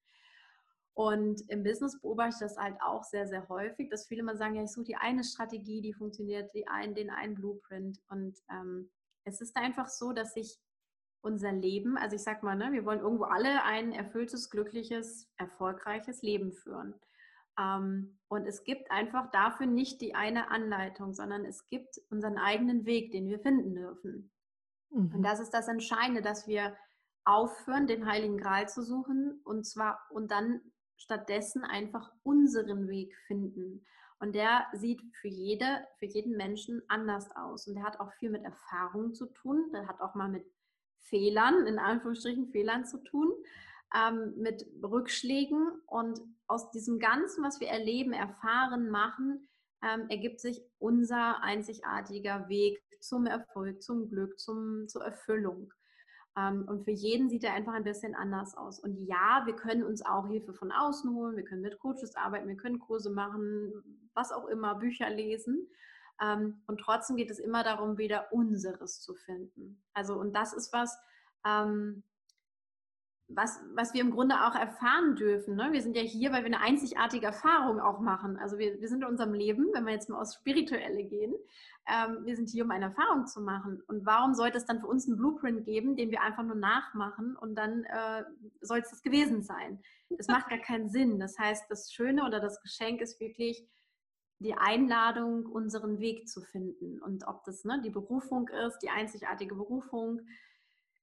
Und im Business beobachte ich das halt auch sehr, sehr häufig, dass viele immer sagen, ja, ich suche die eine Strategie, die funktioniert, die einen, den einen Blueprint. Und ähm, es ist einfach so, dass ich unser Leben, also ich sag mal, ne, wir wollen irgendwo alle ein erfülltes, glückliches, erfolgreiches Leben führen. Ähm, und es gibt einfach dafür nicht die eine Anleitung, sondern es gibt unseren eigenen Weg, den wir finden dürfen. Mhm. Und das ist das Entscheidende, dass wir aufhören, den Heiligen Gral zu suchen und zwar und dann stattdessen einfach unseren Weg finden. Und der sieht für jede, für jeden Menschen anders aus. Und der hat auch viel mit Erfahrung zu tun. Der hat auch mal mit Fehlern, in Anführungsstrichen Fehlern zu tun, ähm, mit Rückschlägen. Und aus diesem Ganzen, was wir erleben, erfahren, machen, ähm, ergibt sich unser einzigartiger Weg zum Erfolg, zum Glück, zum, zur Erfüllung. Ähm, und für jeden sieht er einfach ein bisschen anders aus. Und ja, wir können uns auch Hilfe von außen holen, wir können mit Coaches arbeiten, wir können Kurse machen, was auch immer, Bücher lesen. Ähm, und trotzdem geht es immer darum, wieder unseres zu finden. Also, und das ist was, ähm, was, was wir im Grunde auch erfahren dürfen. Ne? Wir sind ja hier, weil wir eine einzigartige Erfahrung auch machen. Also wir, wir sind in unserem Leben, wenn wir jetzt mal aufs Spirituelle gehen, ähm, wir sind hier, um eine Erfahrung zu machen. Und warum sollte es dann für uns einen Blueprint geben, den wir einfach nur nachmachen und dann äh, soll es das gewesen sein? Das macht gar keinen Sinn. Das heißt, das Schöne oder das Geschenk ist wirklich, die Einladung, unseren Weg zu finden. Und ob das ne, die Berufung ist, die einzigartige Berufung,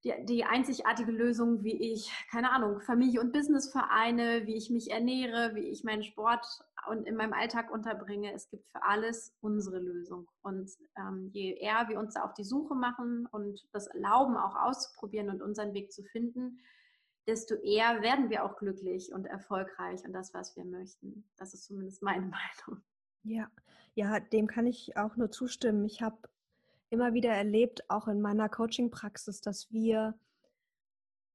die, die einzigartige Lösung, wie ich, keine Ahnung, Familie und Business vereine, wie ich mich ernähre, wie ich meinen Sport und in meinem Alltag unterbringe. Es gibt für alles unsere Lösung. Und ähm, je eher wir uns da auf die Suche machen und das erlauben, auch auszuprobieren und unseren Weg zu finden, desto eher werden wir auch glücklich und erfolgreich und das, was wir möchten. Das ist zumindest meine Meinung. Ja, ja, dem kann ich auch nur zustimmen. Ich habe immer wieder erlebt, auch in meiner Coaching-Praxis, dass wir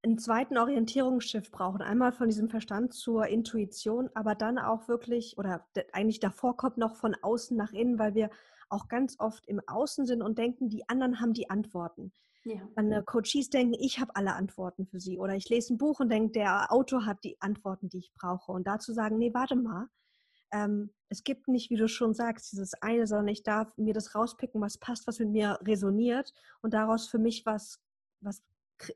einen zweiten Orientierungsschiff brauchen. Einmal von diesem Verstand zur Intuition, aber dann auch wirklich, oder eigentlich davor kommt noch von außen nach innen, weil wir auch ganz oft im Außen sind und denken, die anderen haben die Antworten. Ja. Meine Coaches denken, ich habe alle Antworten für sie. Oder ich lese ein Buch und denke, der Autor hat die Antworten, die ich brauche. Und dazu sagen, nee, warte mal. Ähm, es gibt nicht, wie du schon sagst, dieses eine, sondern ich darf mir das rauspicken, was passt, was mit mir resoniert und daraus für mich was, was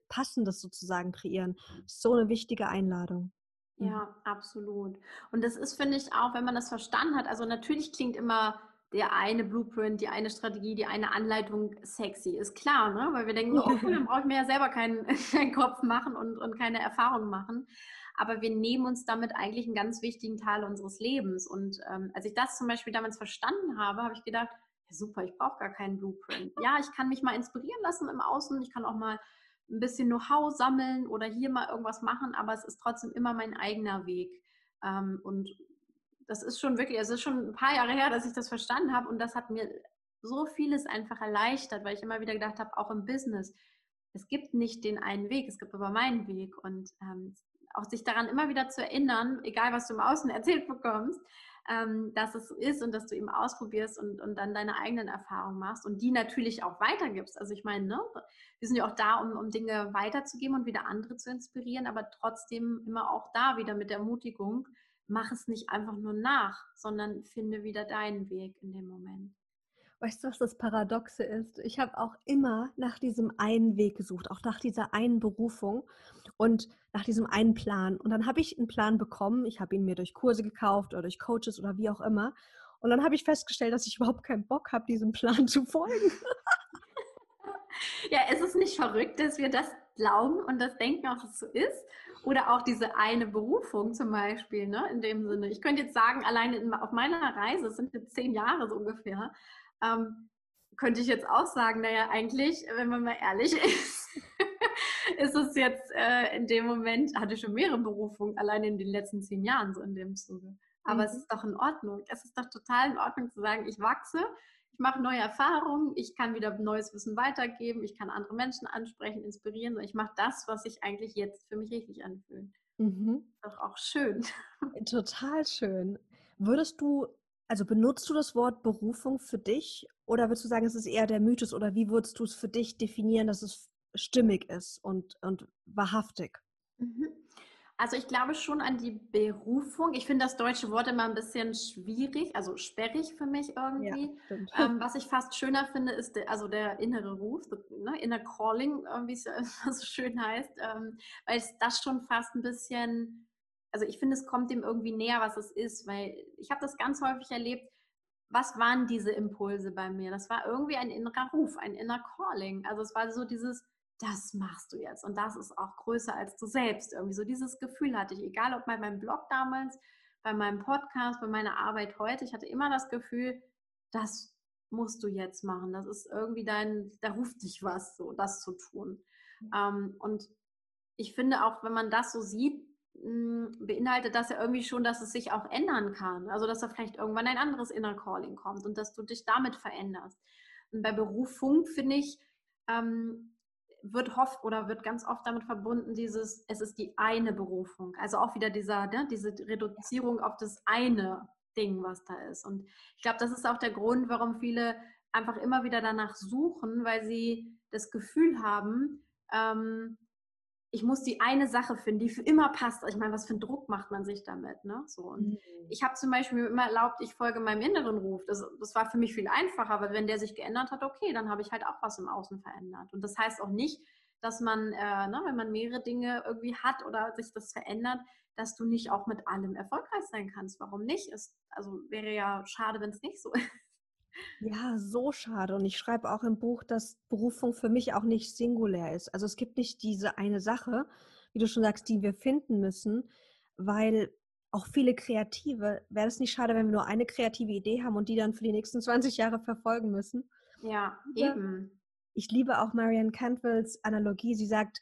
Passendes sozusagen kreieren. So eine wichtige Einladung. Ja, mhm. absolut. Und das ist, finde ich, auch, wenn man das verstanden hat, also natürlich klingt immer der eine Blueprint, die eine Strategie, die eine Anleitung sexy, ist klar, ne? weil wir denken, oh cool, dann brauche ich mir ja selber keinen, keinen Kopf machen und, und keine Erfahrung machen. Aber wir nehmen uns damit eigentlich einen ganz wichtigen Teil unseres Lebens. Und ähm, als ich das zum Beispiel damals verstanden habe, habe ich gedacht, ja, super, ich brauche gar keinen Blueprint. Ja, ich kann mich mal inspirieren lassen im Außen, ich kann auch mal ein bisschen Know-how sammeln oder hier mal irgendwas machen, aber es ist trotzdem immer mein eigener Weg. Ähm, und das ist schon wirklich, es ist schon ein paar Jahre her, dass ich das verstanden habe und das hat mir so vieles einfach erleichtert, weil ich immer wieder gedacht habe, auch im Business, es gibt nicht den einen Weg, es gibt aber meinen Weg und ähm, auch sich daran immer wieder zu erinnern, egal was du im Außen erzählt bekommst, ähm, dass es so ist und dass du eben ausprobierst und, und dann deine eigenen Erfahrungen machst und die natürlich auch weitergibst. Also ich meine, ne, wir sind ja auch da, um, um Dinge weiterzugeben und wieder andere zu inspirieren, aber trotzdem immer auch da wieder mit der Ermutigung, mach es nicht einfach nur nach, sondern finde wieder deinen Weg in dem Moment. Weißt du, was das Paradoxe ist? Ich habe auch immer nach diesem einen Weg gesucht, auch nach dieser einen Berufung und nach diesem einen Plan. Und dann habe ich einen Plan bekommen. Ich habe ihn mir durch Kurse gekauft oder durch Coaches oder wie auch immer. Und dann habe ich festgestellt, dass ich überhaupt keinen Bock habe, diesem Plan zu folgen. ja, ist es nicht verrückt, dass wir das glauben und das denken auch, dass es so ist? Oder auch diese eine Berufung zum Beispiel, ne? in dem Sinne. Ich könnte jetzt sagen, alleine auf meiner Reise, es sind jetzt zehn Jahre so ungefähr, ähm, könnte ich jetzt auch sagen, naja, eigentlich, wenn man mal ehrlich ist, ist es jetzt äh, in dem Moment, hatte ich schon mehrere Berufungen, allein in den letzten zehn Jahren so in dem Zuge. Aber mhm. es ist doch in Ordnung. Es ist doch total in Ordnung zu sagen, ich wachse, ich mache neue Erfahrungen, ich kann wieder neues Wissen weitergeben, ich kann andere Menschen ansprechen, inspirieren. Ich mache das, was sich eigentlich jetzt für mich richtig anfühlt. Mhm. Doch auch schön. Total schön. Würdest du also benutzt du das Wort Berufung für dich oder würdest du sagen, es ist eher der Mythos oder wie würdest du es für dich definieren, dass es stimmig ist und, und wahrhaftig? Mhm. Also ich glaube schon an die Berufung. Ich finde das deutsche Wort immer ein bisschen schwierig, also sperrig für mich irgendwie. Ja, ähm, was ich fast schöner finde, ist der, also der innere Ruf, ne, inner Calling, wie es so schön heißt, ähm, weil es das schon fast ein bisschen also ich finde, es kommt dem irgendwie näher, was es ist, weil ich habe das ganz häufig erlebt. Was waren diese Impulse bei mir? Das war irgendwie ein innerer Ruf, ein inner Calling. Also es war so dieses, das machst du jetzt und das ist auch größer als du selbst. Irgendwie so dieses Gefühl hatte ich, egal ob bei meinem Blog damals, bei meinem Podcast, bei meiner Arbeit heute. Ich hatte immer das Gefühl, das musst du jetzt machen. Das ist irgendwie dein, da ruft dich was, so das zu tun. Mhm. Ähm, und ich finde auch, wenn man das so sieht, hm, beinhaltet das ja irgendwie schon, dass es sich auch ändern kann. Also dass da vielleicht irgendwann ein anderes Inner Calling kommt und dass du dich damit veränderst. Und bei Berufung finde ich, ähm, wird oft oder wird ganz oft damit verbunden, dieses, es ist die eine Berufung. Also auch wieder dieser, ne, diese Reduzierung auf das eine Ding, was da ist. Und ich glaube, das ist auch der Grund, warum viele einfach immer wieder danach suchen, weil sie das Gefühl haben, ähm, ich muss die eine Sache finden, die für immer passt. Ich meine, was für einen Druck macht man sich damit? Ne? So, und mhm. ich habe zum Beispiel immer erlaubt, ich folge meinem inneren Ruf. Das, das war für mich viel einfacher, weil wenn der sich geändert hat, okay, dann habe ich halt auch was im Außen verändert. Und das heißt auch nicht, dass man, äh, ne, wenn man mehrere Dinge irgendwie hat oder sich das verändert, dass du nicht auch mit allem erfolgreich sein kannst. Warum nicht? Ist, also wäre ja schade, wenn es nicht so ist. Ja, so schade. Und ich schreibe auch im Buch, dass Berufung für mich auch nicht singulär ist. Also es gibt nicht diese eine Sache, wie du schon sagst, die wir finden müssen, weil auch viele Kreative, wäre es nicht schade, wenn wir nur eine kreative Idee haben und die dann für die nächsten 20 Jahre verfolgen müssen? Ja, eben. Ich liebe auch Marianne Cantwells Analogie. Sie sagt,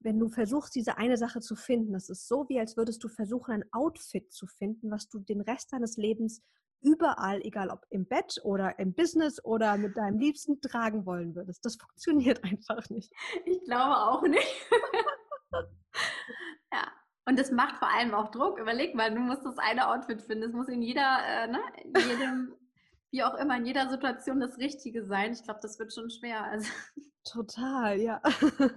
wenn du versuchst, diese eine Sache zu finden, das ist so, wie als würdest du versuchen, ein Outfit zu finden, was du den Rest deines Lebens überall, egal ob im Bett oder im Business oder mit deinem Liebsten tragen wollen würdest. Das funktioniert einfach nicht. Ich glaube auch nicht. ja. Und das macht vor allem auch Druck. Überleg mal, du musst das eine Outfit finden. Es muss in jeder, äh, ne, in jedem, wie auch immer, in jeder Situation das Richtige sein. Ich glaube, das wird schon schwer. Also. Total, ja.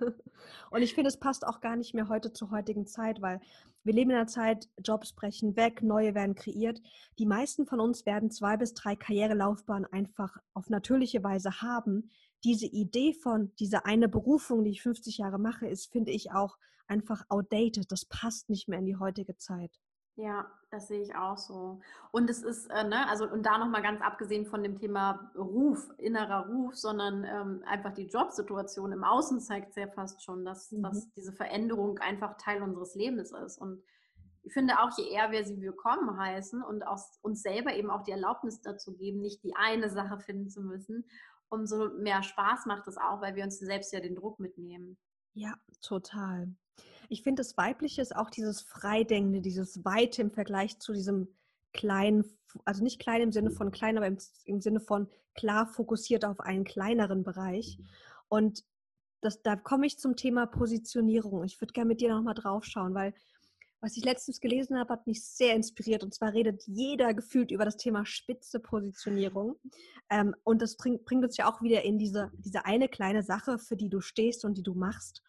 Und ich finde, es passt auch gar nicht mehr heute zur heutigen Zeit, weil wir leben in einer Zeit, Jobs brechen weg, neue werden kreiert. Die meisten von uns werden zwei bis drei Karrierelaufbahnen einfach auf natürliche Weise haben. Diese Idee von dieser eine Berufung, die ich 50 Jahre mache, ist, finde ich, auch einfach outdated. Das passt nicht mehr in die heutige Zeit. Ja, das sehe ich auch so. Und es ist, äh, ne, also und da nochmal ganz abgesehen von dem Thema Ruf, innerer Ruf, sondern ähm, einfach die Jobsituation im Außen zeigt sehr fast schon, dass, mhm. dass diese Veränderung einfach Teil unseres Lebens ist. Und ich finde auch, je eher wir sie willkommen heißen und aus uns selber eben auch die Erlaubnis dazu geben, nicht die eine Sache finden zu müssen, umso mehr Spaß macht es auch, weil wir uns selbst ja den Druck mitnehmen. Ja, total. Ich finde, das Weibliche ist auch dieses Freidenkende, dieses Weite im Vergleich zu diesem kleinen, also nicht klein im Sinne von klein, aber im, im Sinne von klar fokussiert auf einen kleineren Bereich. Und das, da komme ich zum Thema Positionierung. Ich würde gerne mit dir nochmal drauf schauen, weil was ich letztens gelesen habe, hat mich sehr inspiriert. Und zwar redet jeder gefühlt über das Thema spitze Positionierung. Ähm, und das bringt, bringt uns ja auch wieder in diese, diese eine kleine Sache, für die du stehst und die du machst.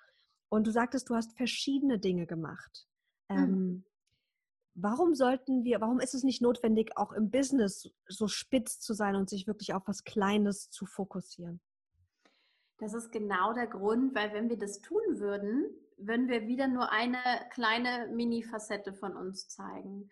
Und du sagtest, du hast verschiedene Dinge gemacht. Mhm. Ähm, warum sollten wir, warum ist es nicht notwendig, auch im Business so spitz zu sein und sich wirklich auf was Kleines zu fokussieren? Das ist genau der Grund, weil wenn wir das tun würden, würden wir wieder nur eine kleine Mini-Facette von uns zeigen.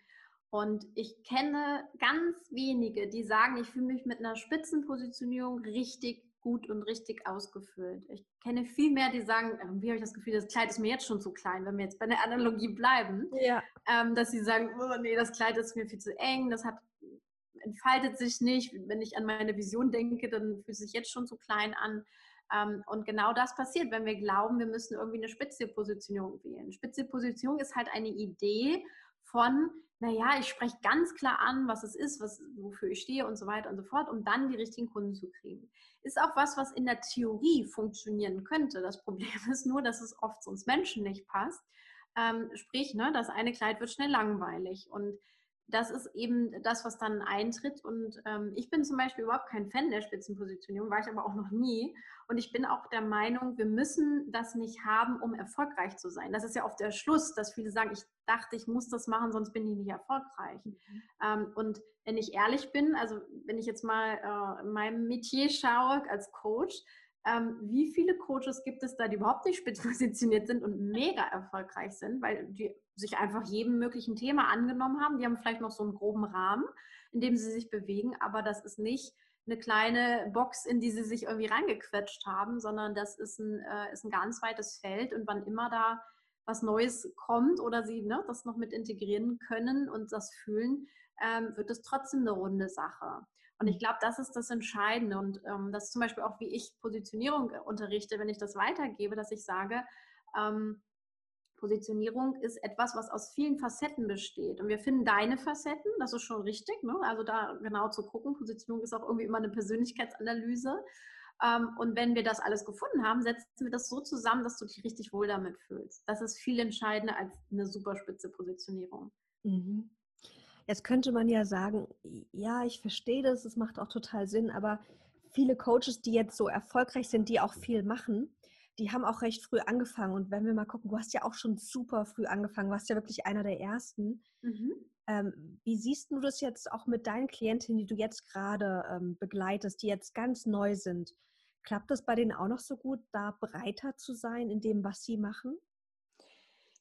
Und ich kenne ganz wenige, die sagen, ich fühle mich mit einer Spitzenpositionierung richtig gut und richtig ausgefüllt. Ich kenne viel mehr, die sagen, wie habe ich das Gefühl, das Kleid ist mir jetzt schon zu klein, wenn wir jetzt bei der Analogie bleiben, ja. ähm, dass sie sagen, oh, nee, das Kleid ist mir viel zu eng, das hat entfaltet sich nicht. Wenn ich an meine Vision denke, dann fühlt es sich jetzt schon zu klein an. Ähm, und genau das passiert, wenn wir glauben, wir müssen irgendwie eine Spitze-Positionierung wählen. Spitze-Positionierung ist halt eine Idee von, naja, ich spreche ganz klar an, was es ist, was, wofür ich stehe und so weiter und so fort, um dann die richtigen Kunden zu kriegen. Ist auch was, was in der Theorie funktionieren könnte. Das Problem ist nur, dass es oft uns Menschen nicht passt. Ähm, sprich, ne, das eine Kleid wird schnell langweilig und das ist eben das, was dann eintritt. Und ähm, ich bin zum Beispiel überhaupt kein Fan der Spitzenpositionierung, war ich aber auch noch nie. Und ich bin auch der Meinung, wir müssen das nicht haben, um erfolgreich zu sein. Das ist ja oft der Schluss, dass viele sagen, ich dachte, ich muss das machen, sonst bin ich nicht erfolgreich. Mhm. Ähm, und wenn ich ehrlich bin, also wenn ich jetzt mal äh, in meinem Metier schaue als Coach, ähm, wie viele Coaches gibt es da, die überhaupt nicht spitz positioniert sind und mega erfolgreich sind, weil die sich einfach jedem möglichen Thema angenommen haben. Die haben vielleicht noch so einen groben Rahmen, in dem sie sich bewegen, aber das ist nicht eine kleine Box, in die sie sich irgendwie reingequetscht haben, sondern das ist ein, äh, ist ein ganz weites Feld und wann immer da was Neues kommt oder sie ne, das noch mit integrieren können und das fühlen, ähm, wird es trotzdem eine runde Sache. Und ich mhm. glaube, das ist das Entscheidende. Und ähm, das ist zum Beispiel auch, wie ich Positionierung unterrichte, wenn ich das weitergebe, dass ich sage, ähm, Positionierung ist etwas, was aus vielen Facetten besteht. Und wir finden deine Facetten, das ist schon richtig. Ne? Also da genau zu gucken, Positionierung ist auch irgendwie immer eine Persönlichkeitsanalyse. Ähm, und wenn wir das alles gefunden haben, setzen wir das so zusammen, dass du dich richtig wohl damit fühlst. Das ist viel entscheidender als eine super spitze Positionierung. Mhm. Jetzt könnte man ja sagen, ja, ich verstehe das, es macht auch total Sinn, aber viele Coaches, die jetzt so erfolgreich sind, die auch viel machen, die haben auch recht früh angefangen. Und wenn wir mal gucken, du hast ja auch schon super früh angefangen, warst ja wirklich einer der ersten. Mhm. Ähm, wie siehst du das jetzt auch mit deinen Klientinnen, die du jetzt gerade ähm, begleitest, die jetzt ganz neu sind? Klappt das bei denen auch noch so gut, da breiter zu sein in dem, was sie machen?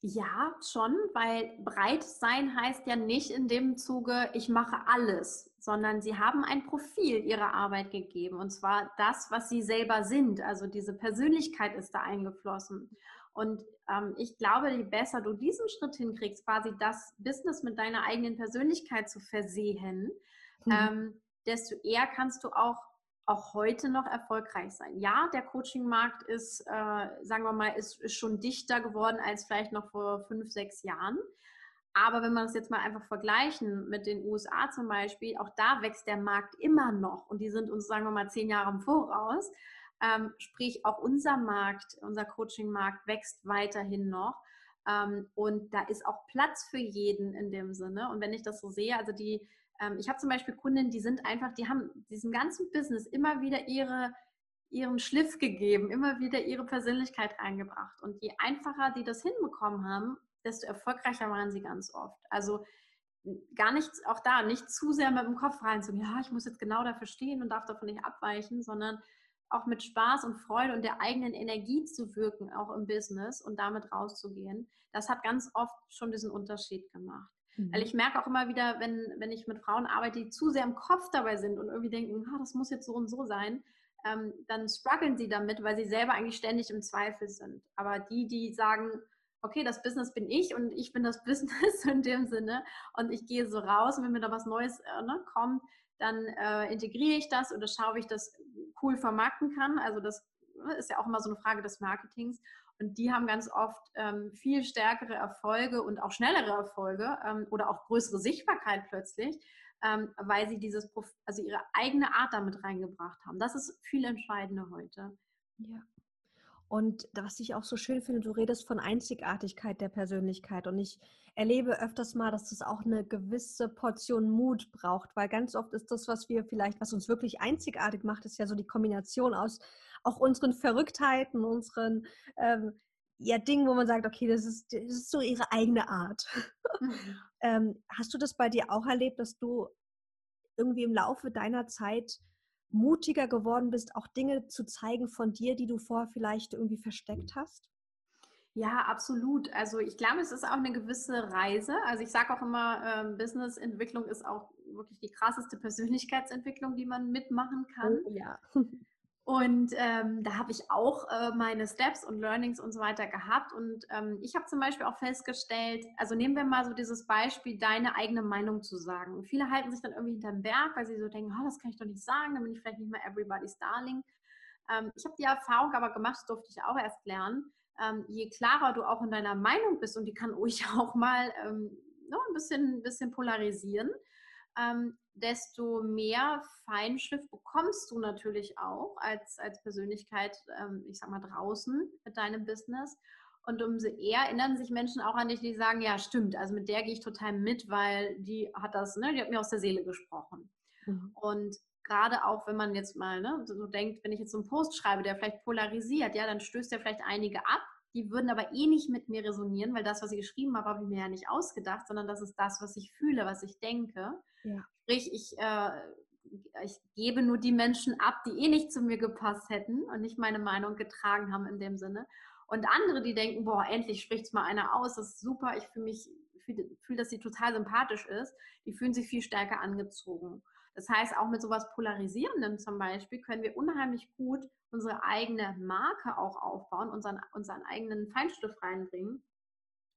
Ja, schon, weil breit sein heißt ja nicht in dem Zuge, ich mache alles, sondern sie haben ein Profil ihrer Arbeit gegeben und zwar das, was sie selber sind. Also diese Persönlichkeit ist da eingeflossen. Und ähm, ich glaube, je besser du diesen Schritt hinkriegst, quasi das Business mit deiner eigenen Persönlichkeit zu versehen, mhm. ähm, desto eher kannst du auch auch heute noch erfolgreich sein. Ja, der Coaching-Markt ist, äh, sagen wir mal, ist, ist schon dichter geworden als vielleicht noch vor fünf, sechs Jahren. Aber wenn wir das jetzt mal einfach vergleichen mit den USA zum Beispiel, auch da wächst der Markt immer noch und die sind uns, sagen wir mal, zehn Jahre im Voraus. Ähm, sprich, auch unser Markt, unser Coaching-Markt wächst weiterhin noch. Ähm, und da ist auch Platz für jeden in dem Sinne. Und wenn ich das so sehe, also die, ähm, ich habe zum Beispiel Kundinnen, die sind einfach, die haben diesem ganzen Business immer wieder ihre, ihren Schliff gegeben, immer wieder ihre Persönlichkeit eingebracht. Und je einfacher die das hinbekommen haben, desto erfolgreicher waren sie ganz oft. Also gar nichts, auch da, nicht zu sehr mit dem Kopf rein, so, ja, ich muss jetzt genau dafür stehen und darf davon nicht abweichen, sondern auch mit Spaß und Freude und der eigenen Energie zu wirken, auch im Business und damit rauszugehen. Das hat ganz oft schon diesen Unterschied gemacht. Mhm. Weil ich merke auch immer wieder, wenn, wenn ich mit Frauen arbeite, die zu sehr im Kopf dabei sind und irgendwie denken, ah, das muss jetzt so und so sein, ähm, dann strugglen sie damit, weil sie selber eigentlich ständig im Zweifel sind. Aber die, die sagen, okay, das Business bin ich und ich bin das Business in dem Sinne und ich gehe so raus und wenn mir da was Neues äh, ne, kommt, dann äh, integriere ich das oder schaue, wie ich das cool vermarkten kann. Also das ne, ist ja auch immer so eine Frage des Marketings. Und die haben ganz oft ähm, viel stärkere Erfolge und auch schnellere Erfolge ähm, oder auch größere Sichtbarkeit plötzlich, ähm, weil sie dieses, also ihre eigene Art damit reingebracht haben. Das ist viel entscheidender heute. Ja. Und was ich auch so schön finde, du redest von Einzigartigkeit der Persönlichkeit. Und ich erlebe öfters mal, dass das auch eine gewisse Portion Mut braucht, weil ganz oft ist das, was wir vielleicht, was uns wirklich einzigartig macht, ist ja so die Kombination aus auch unseren Verrücktheiten, unseren ähm, ja, Dingen, wo man sagt, okay, das ist, das ist so ihre eigene Art. Mhm. ähm, hast du das bei dir auch erlebt, dass du irgendwie im Laufe deiner Zeit mutiger geworden bist, auch Dinge zu zeigen von dir, die du vorher vielleicht irgendwie versteckt hast? Ja, absolut. Also ich glaube, es ist auch eine gewisse Reise. Also ich sage auch immer, ähm, Businessentwicklung ist auch wirklich die krasseste Persönlichkeitsentwicklung, die man mitmachen kann. Oh, ja. Und ähm, da habe ich auch äh, meine Steps und Learnings und so weiter gehabt. Und ähm, ich habe zum Beispiel auch festgestellt, also nehmen wir mal so dieses Beispiel, deine eigene Meinung zu sagen. Und viele halten sich dann irgendwie hinterm Berg, weil sie so denken, oh, das kann ich doch nicht sagen, dann bin ich vielleicht nicht mehr everybody's darling. Ähm, ich habe die Erfahrung aber gemacht, das durfte ich auch erst lernen. Ähm, je klarer du auch in deiner Meinung bist, und die kann ruhig auch mal ähm, no, ein bisschen, bisschen polarisieren, ähm, desto mehr Feinschliff bekommst du natürlich auch als, als Persönlichkeit, ähm, ich sag mal, draußen mit deinem Business. Und umso eher erinnern sich Menschen auch an dich, die sagen, ja, stimmt, also mit der gehe ich total mit, weil die hat das, ne, die hat mir aus der Seele gesprochen. Mhm. Und gerade auch, wenn man jetzt mal ne, so denkt, wenn ich jetzt so einen Post schreibe, der vielleicht polarisiert, ja, dann stößt er vielleicht einige ab, die würden aber eh nicht mit mir resonieren, weil das, was ich geschrieben habe, habe ich mir ja nicht ausgedacht, sondern das ist das, was ich fühle, was ich denke. Ja. Sprich, ich, äh, ich gebe nur die Menschen ab, die eh nicht zu mir gepasst hätten und nicht meine Meinung getragen haben in dem Sinne. Und andere, die denken, boah, endlich spricht es mal einer aus, das ist super, ich fühle mich, fühle, fühl, dass sie total sympathisch ist, die fühlen sich viel stärker angezogen. Das heißt, auch mit sowas Polarisierendem zum Beispiel können wir unheimlich gut unsere eigene Marke auch aufbauen, unseren, unseren eigenen Feinstift reinbringen,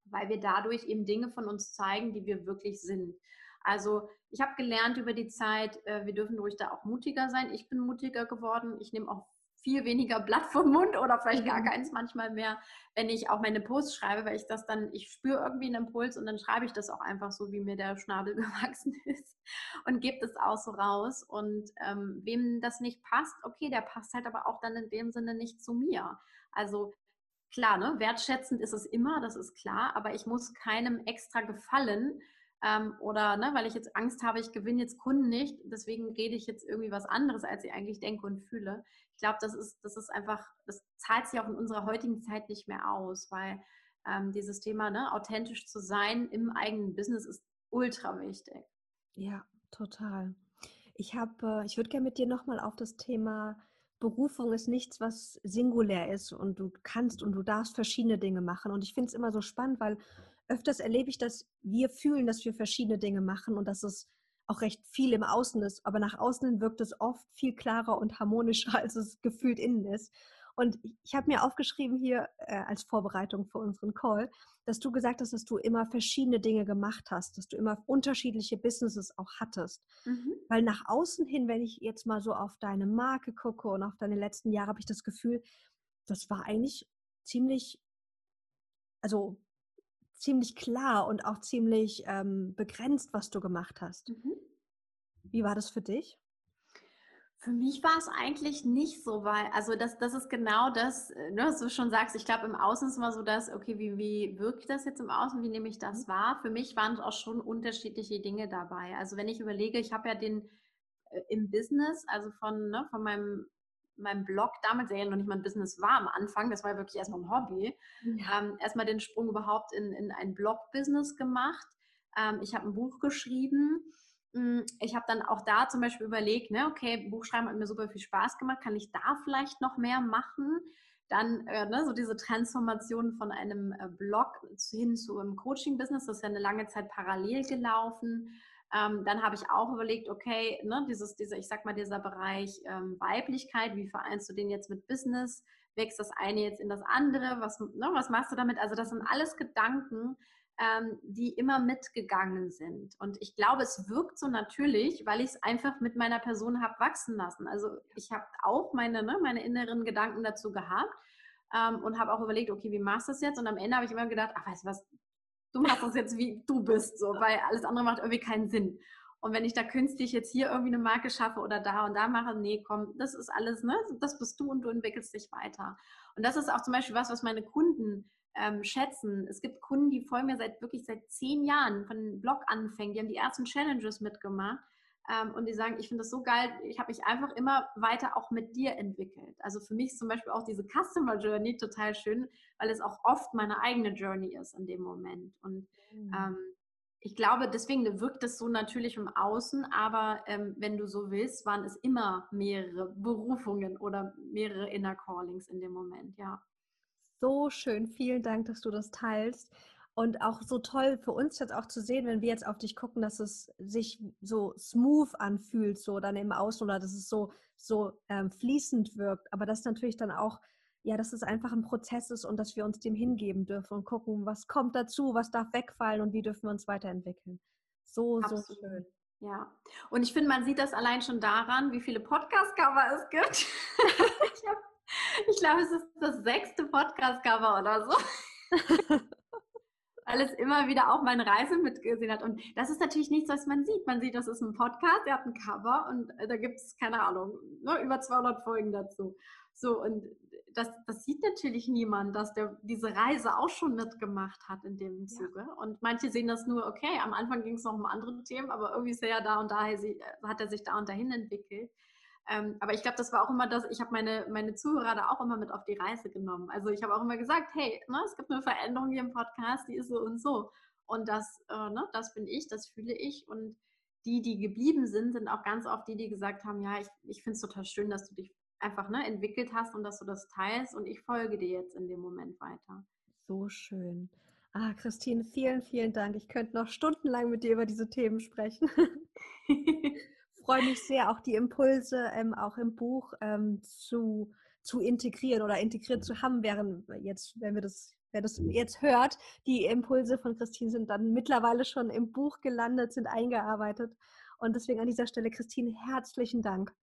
weil wir dadurch eben Dinge von uns zeigen, die wir wirklich sind. Also ich habe gelernt über die Zeit, äh, wir dürfen ruhig da auch mutiger sein. Ich bin mutiger geworden. Ich nehme auch viel weniger Blatt vom Mund oder vielleicht gar mhm. keins manchmal mehr, wenn ich auch meine Posts schreibe, weil ich das dann, ich spüre irgendwie einen Impuls und dann schreibe ich das auch einfach so, wie mir der Schnabel gewachsen ist und gebe das auch so raus. Und ähm, wem das nicht passt, okay, der passt halt aber auch dann in dem Sinne nicht zu mir. Also klar, ne, wertschätzend ist es immer, das ist klar, aber ich muss keinem extra gefallen, ähm, oder ne, weil ich jetzt Angst habe, ich gewinne jetzt Kunden nicht, deswegen rede ich jetzt irgendwie was anderes, als ich eigentlich denke und fühle. Ich glaube, das ist, das ist einfach, das zahlt sich auch in unserer heutigen Zeit nicht mehr aus, weil ähm, dieses Thema, ne, authentisch zu sein im eigenen Business ist ultra wichtig. Ja, total. Ich habe, äh, ich würde gerne mit dir nochmal auf das Thema Berufung ist nichts, was singulär ist und du kannst und du darfst verschiedene Dinge machen. Und ich finde es immer so spannend, weil öfters erlebe ich, dass wir fühlen, dass wir verschiedene Dinge machen und dass es auch recht viel im Außen ist. Aber nach außen wirkt es oft viel klarer und harmonischer, als es gefühlt innen ist. Und ich habe mir aufgeschrieben hier äh, als Vorbereitung für unseren Call, dass du gesagt hast, dass du immer verschiedene Dinge gemacht hast, dass du immer unterschiedliche Businesses auch hattest. Mhm. Weil nach außen hin, wenn ich jetzt mal so auf deine Marke gucke und auf deine letzten Jahre, habe ich das Gefühl, das war eigentlich ziemlich, also ziemlich klar und auch ziemlich ähm, begrenzt, was du gemacht hast. Mhm. Wie war das für dich? Für mich war es eigentlich nicht so, weil, also das, das ist genau das, äh, ne, was du schon sagst, ich glaube, im Außen ist immer so das, okay, wie, wie wirkt das jetzt im Außen, wie nehme ich das mhm. wahr? Für mich waren auch schon unterschiedliche Dinge dabei. Also wenn ich überlege, ich habe ja den äh, im Business, also von, ne, von meinem, meinem Blog damals, ja noch nicht mal ein Business war am Anfang, das war wirklich erstmal ein Hobby, ja. ähm, erstmal den Sprung überhaupt in, in ein Blog-Business gemacht. Ähm, ich habe ein Buch geschrieben hm, ich habe dann auch da zum Beispiel überlegt, ne, okay, Buchschreiben hat mir super viel Spaß gemacht, kann ich da vielleicht noch mehr machen? Dann äh, ne, so diese Transformation von einem äh, Blog hin zu einem Coaching-Business, das ist ja eine lange Zeit parallel gelaufen. Ähm, dann habe ich auch überlegt, okay, ne, dieses, dieser, ich sag mal, dieser Bereich ähm, Weiblichkeit, wie vereinst du den jetzt mit Business? Wächst das eine jetzt in das andere? Was, ne, was machst du damit? Also das sind alles Gedanken, ähm, die immer mitgegangen sind. Und ich glaube, es wirkt so natürlich, weil ich es einfach mit meiner Person habe wachsen lassen. Also ich habe auch meine, ne, meine inneren Gedanken dazu gehabt ähm, und habe auch überlegt, okay, wie machst du das jetzt? Und am Ende habe ich immer gedacht, ach, weißt du was, du machst das jetzt wie du bist, so, weil alles andere macht irgendwie keinen Sinn. Und wenn ich da künstlich jetzt hier irgendwie eine Marke schaffe oder da und da mache, nee, komm, das ist alles, ne? Das bist du und du entwickelst dich weiter. Und das ist auch zum Beispiel was, was meine Kunden ähm, schätzen. Es gibt Kunden, die folgen mir seit wirklich seit zehn Jahren von Blog anfängen, die haben die ersten Challenges mitgemacht ähm, und die sagen, ich finde das so geil, ich habe mich einfach immer weiter auch mit dir entwickelt. Also für mich ist zum Beispiel auch diese Customer Journey total schön, weil es auch oft meine eigene Journey ist in dem Moment. Und mhm. ähm, ich glaube, deswegen wirkt es so natürlich im Außen, aber ähm, wenn du so willst, waren es immer mehrere Berufungen oder mehrere Inner Callings in dem Moment, ja so schön. Vielen Dank, dass du das teilst. Und auch so toll für uns jetzt auch zu sehen, wenn wir jetzt auf dich gucken, dass es sich so smooth anfühlt, so dann im Außen oder dass es so, so ähm, fließend wirkt. Aber das natürlich dann auch, ja, dass es einfach ein Prozess ist und dass wir uns dem hingeben dürfen und gucken, was kommt dazu, was darf wegfallen und wie dürfen wir uns weiterentwickeln. So, Absolut. so schön. Ja, und ich finde, man sieht das allein schon daran, wie viele Podcast-Cover es gibt. ich ich glaube, es ist das sechste Podcast-Cover oder so. Weil es immer wieder auch meine Reise mitgesehen hat. Und das ist natürlich nichts, was man sieht. Man sieht, das ist ein Podcast, der hat ein Cover und äh, da gibt es, keine Ahnung, ne, über 200 Folgen dazu. So, und das, das sieht natürlich niemand, dass der diese Reise auch schon mitgemacht hat in dem Zuge. Ja. Und manche sehen das nur, okay, am Anfang ging es noch um andere Themen, aber irgendwie ist er ja da und da, hat er sich da und dahin entwickelt. Ähm, aber ich glaube, das war auch immer das, ich habe meine, meine Zuhörer da auch immer mit auf die Reise genommen. Also ich habe auch immer gesagt, hey, ne, es gibt eine Veränderung hier im Podcast, die ist so und so. Und das, äh, ne, das bin ich, das fühle ich. Und die, die geblieben sind, sind auch ganz oft die, die gesagt haben, ja, ich, ich finde es total schön, dass du dich einfach ne, entwickelt hast und dass du das teilst und ich folge dir jetzt in dem Moment weiter. So schön. Ah, Christine, vielen, vielen Dank. Ich könnte noch stundenlang mit dir über diese Themen sprechen. freue mich sehr, auch die Impulse ähm, auch im Buch ähm, zu, zu integrieren oder integriert zu haben, während jetzt, wenn wir das, wer das jetzt hört, die Impulse von Christine sind dann mittlerweile schon im Buch gelandet, sind eingearbeitet. Und deswegen an dieser Stelle, Christine, herzlichen Dank.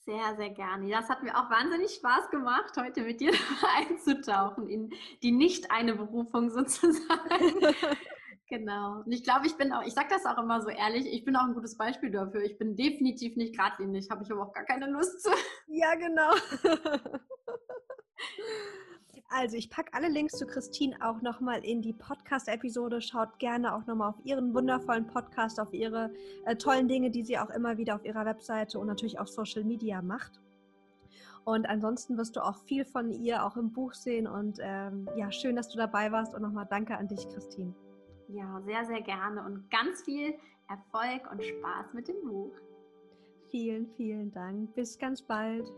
Sehr, sehr gerne. Das hat mir auch wahnsinnig Spaß gemacht, heute mit dir einzutauchen in die nicht eine Berufung sozusagen. Genau. Und ich glaube, ich bin auch, ich sage das auch immer so ehrlich, ich bin auch ein gutes Beispiel dafür. Ich bin definitiv nicht geradlinig, habe ich aber auch gar keine Lust zu. Ja, genau. Also, ich packe alle Links zu Christine auch nochmal in die Podcast-Episode. Schaut gerne auch nochmal auf ihren wundervollen Podcast, auf ihre äh, tollen Dinge, die sie auch immer wieder auf ihrer Webseite und natürlich auf Social Media macht. Und ansonsten wirst du auch viel von ihr auch im Buch sehen. Und ähm, ja, schön, dass du dabei warst. Und nochmal danke an dich, Christine. Ja, sehr, sehr gerne und ganz viel Erfolg und Spaß mit dem Buch. Vielen, vielen Dank. Bis ganz bald.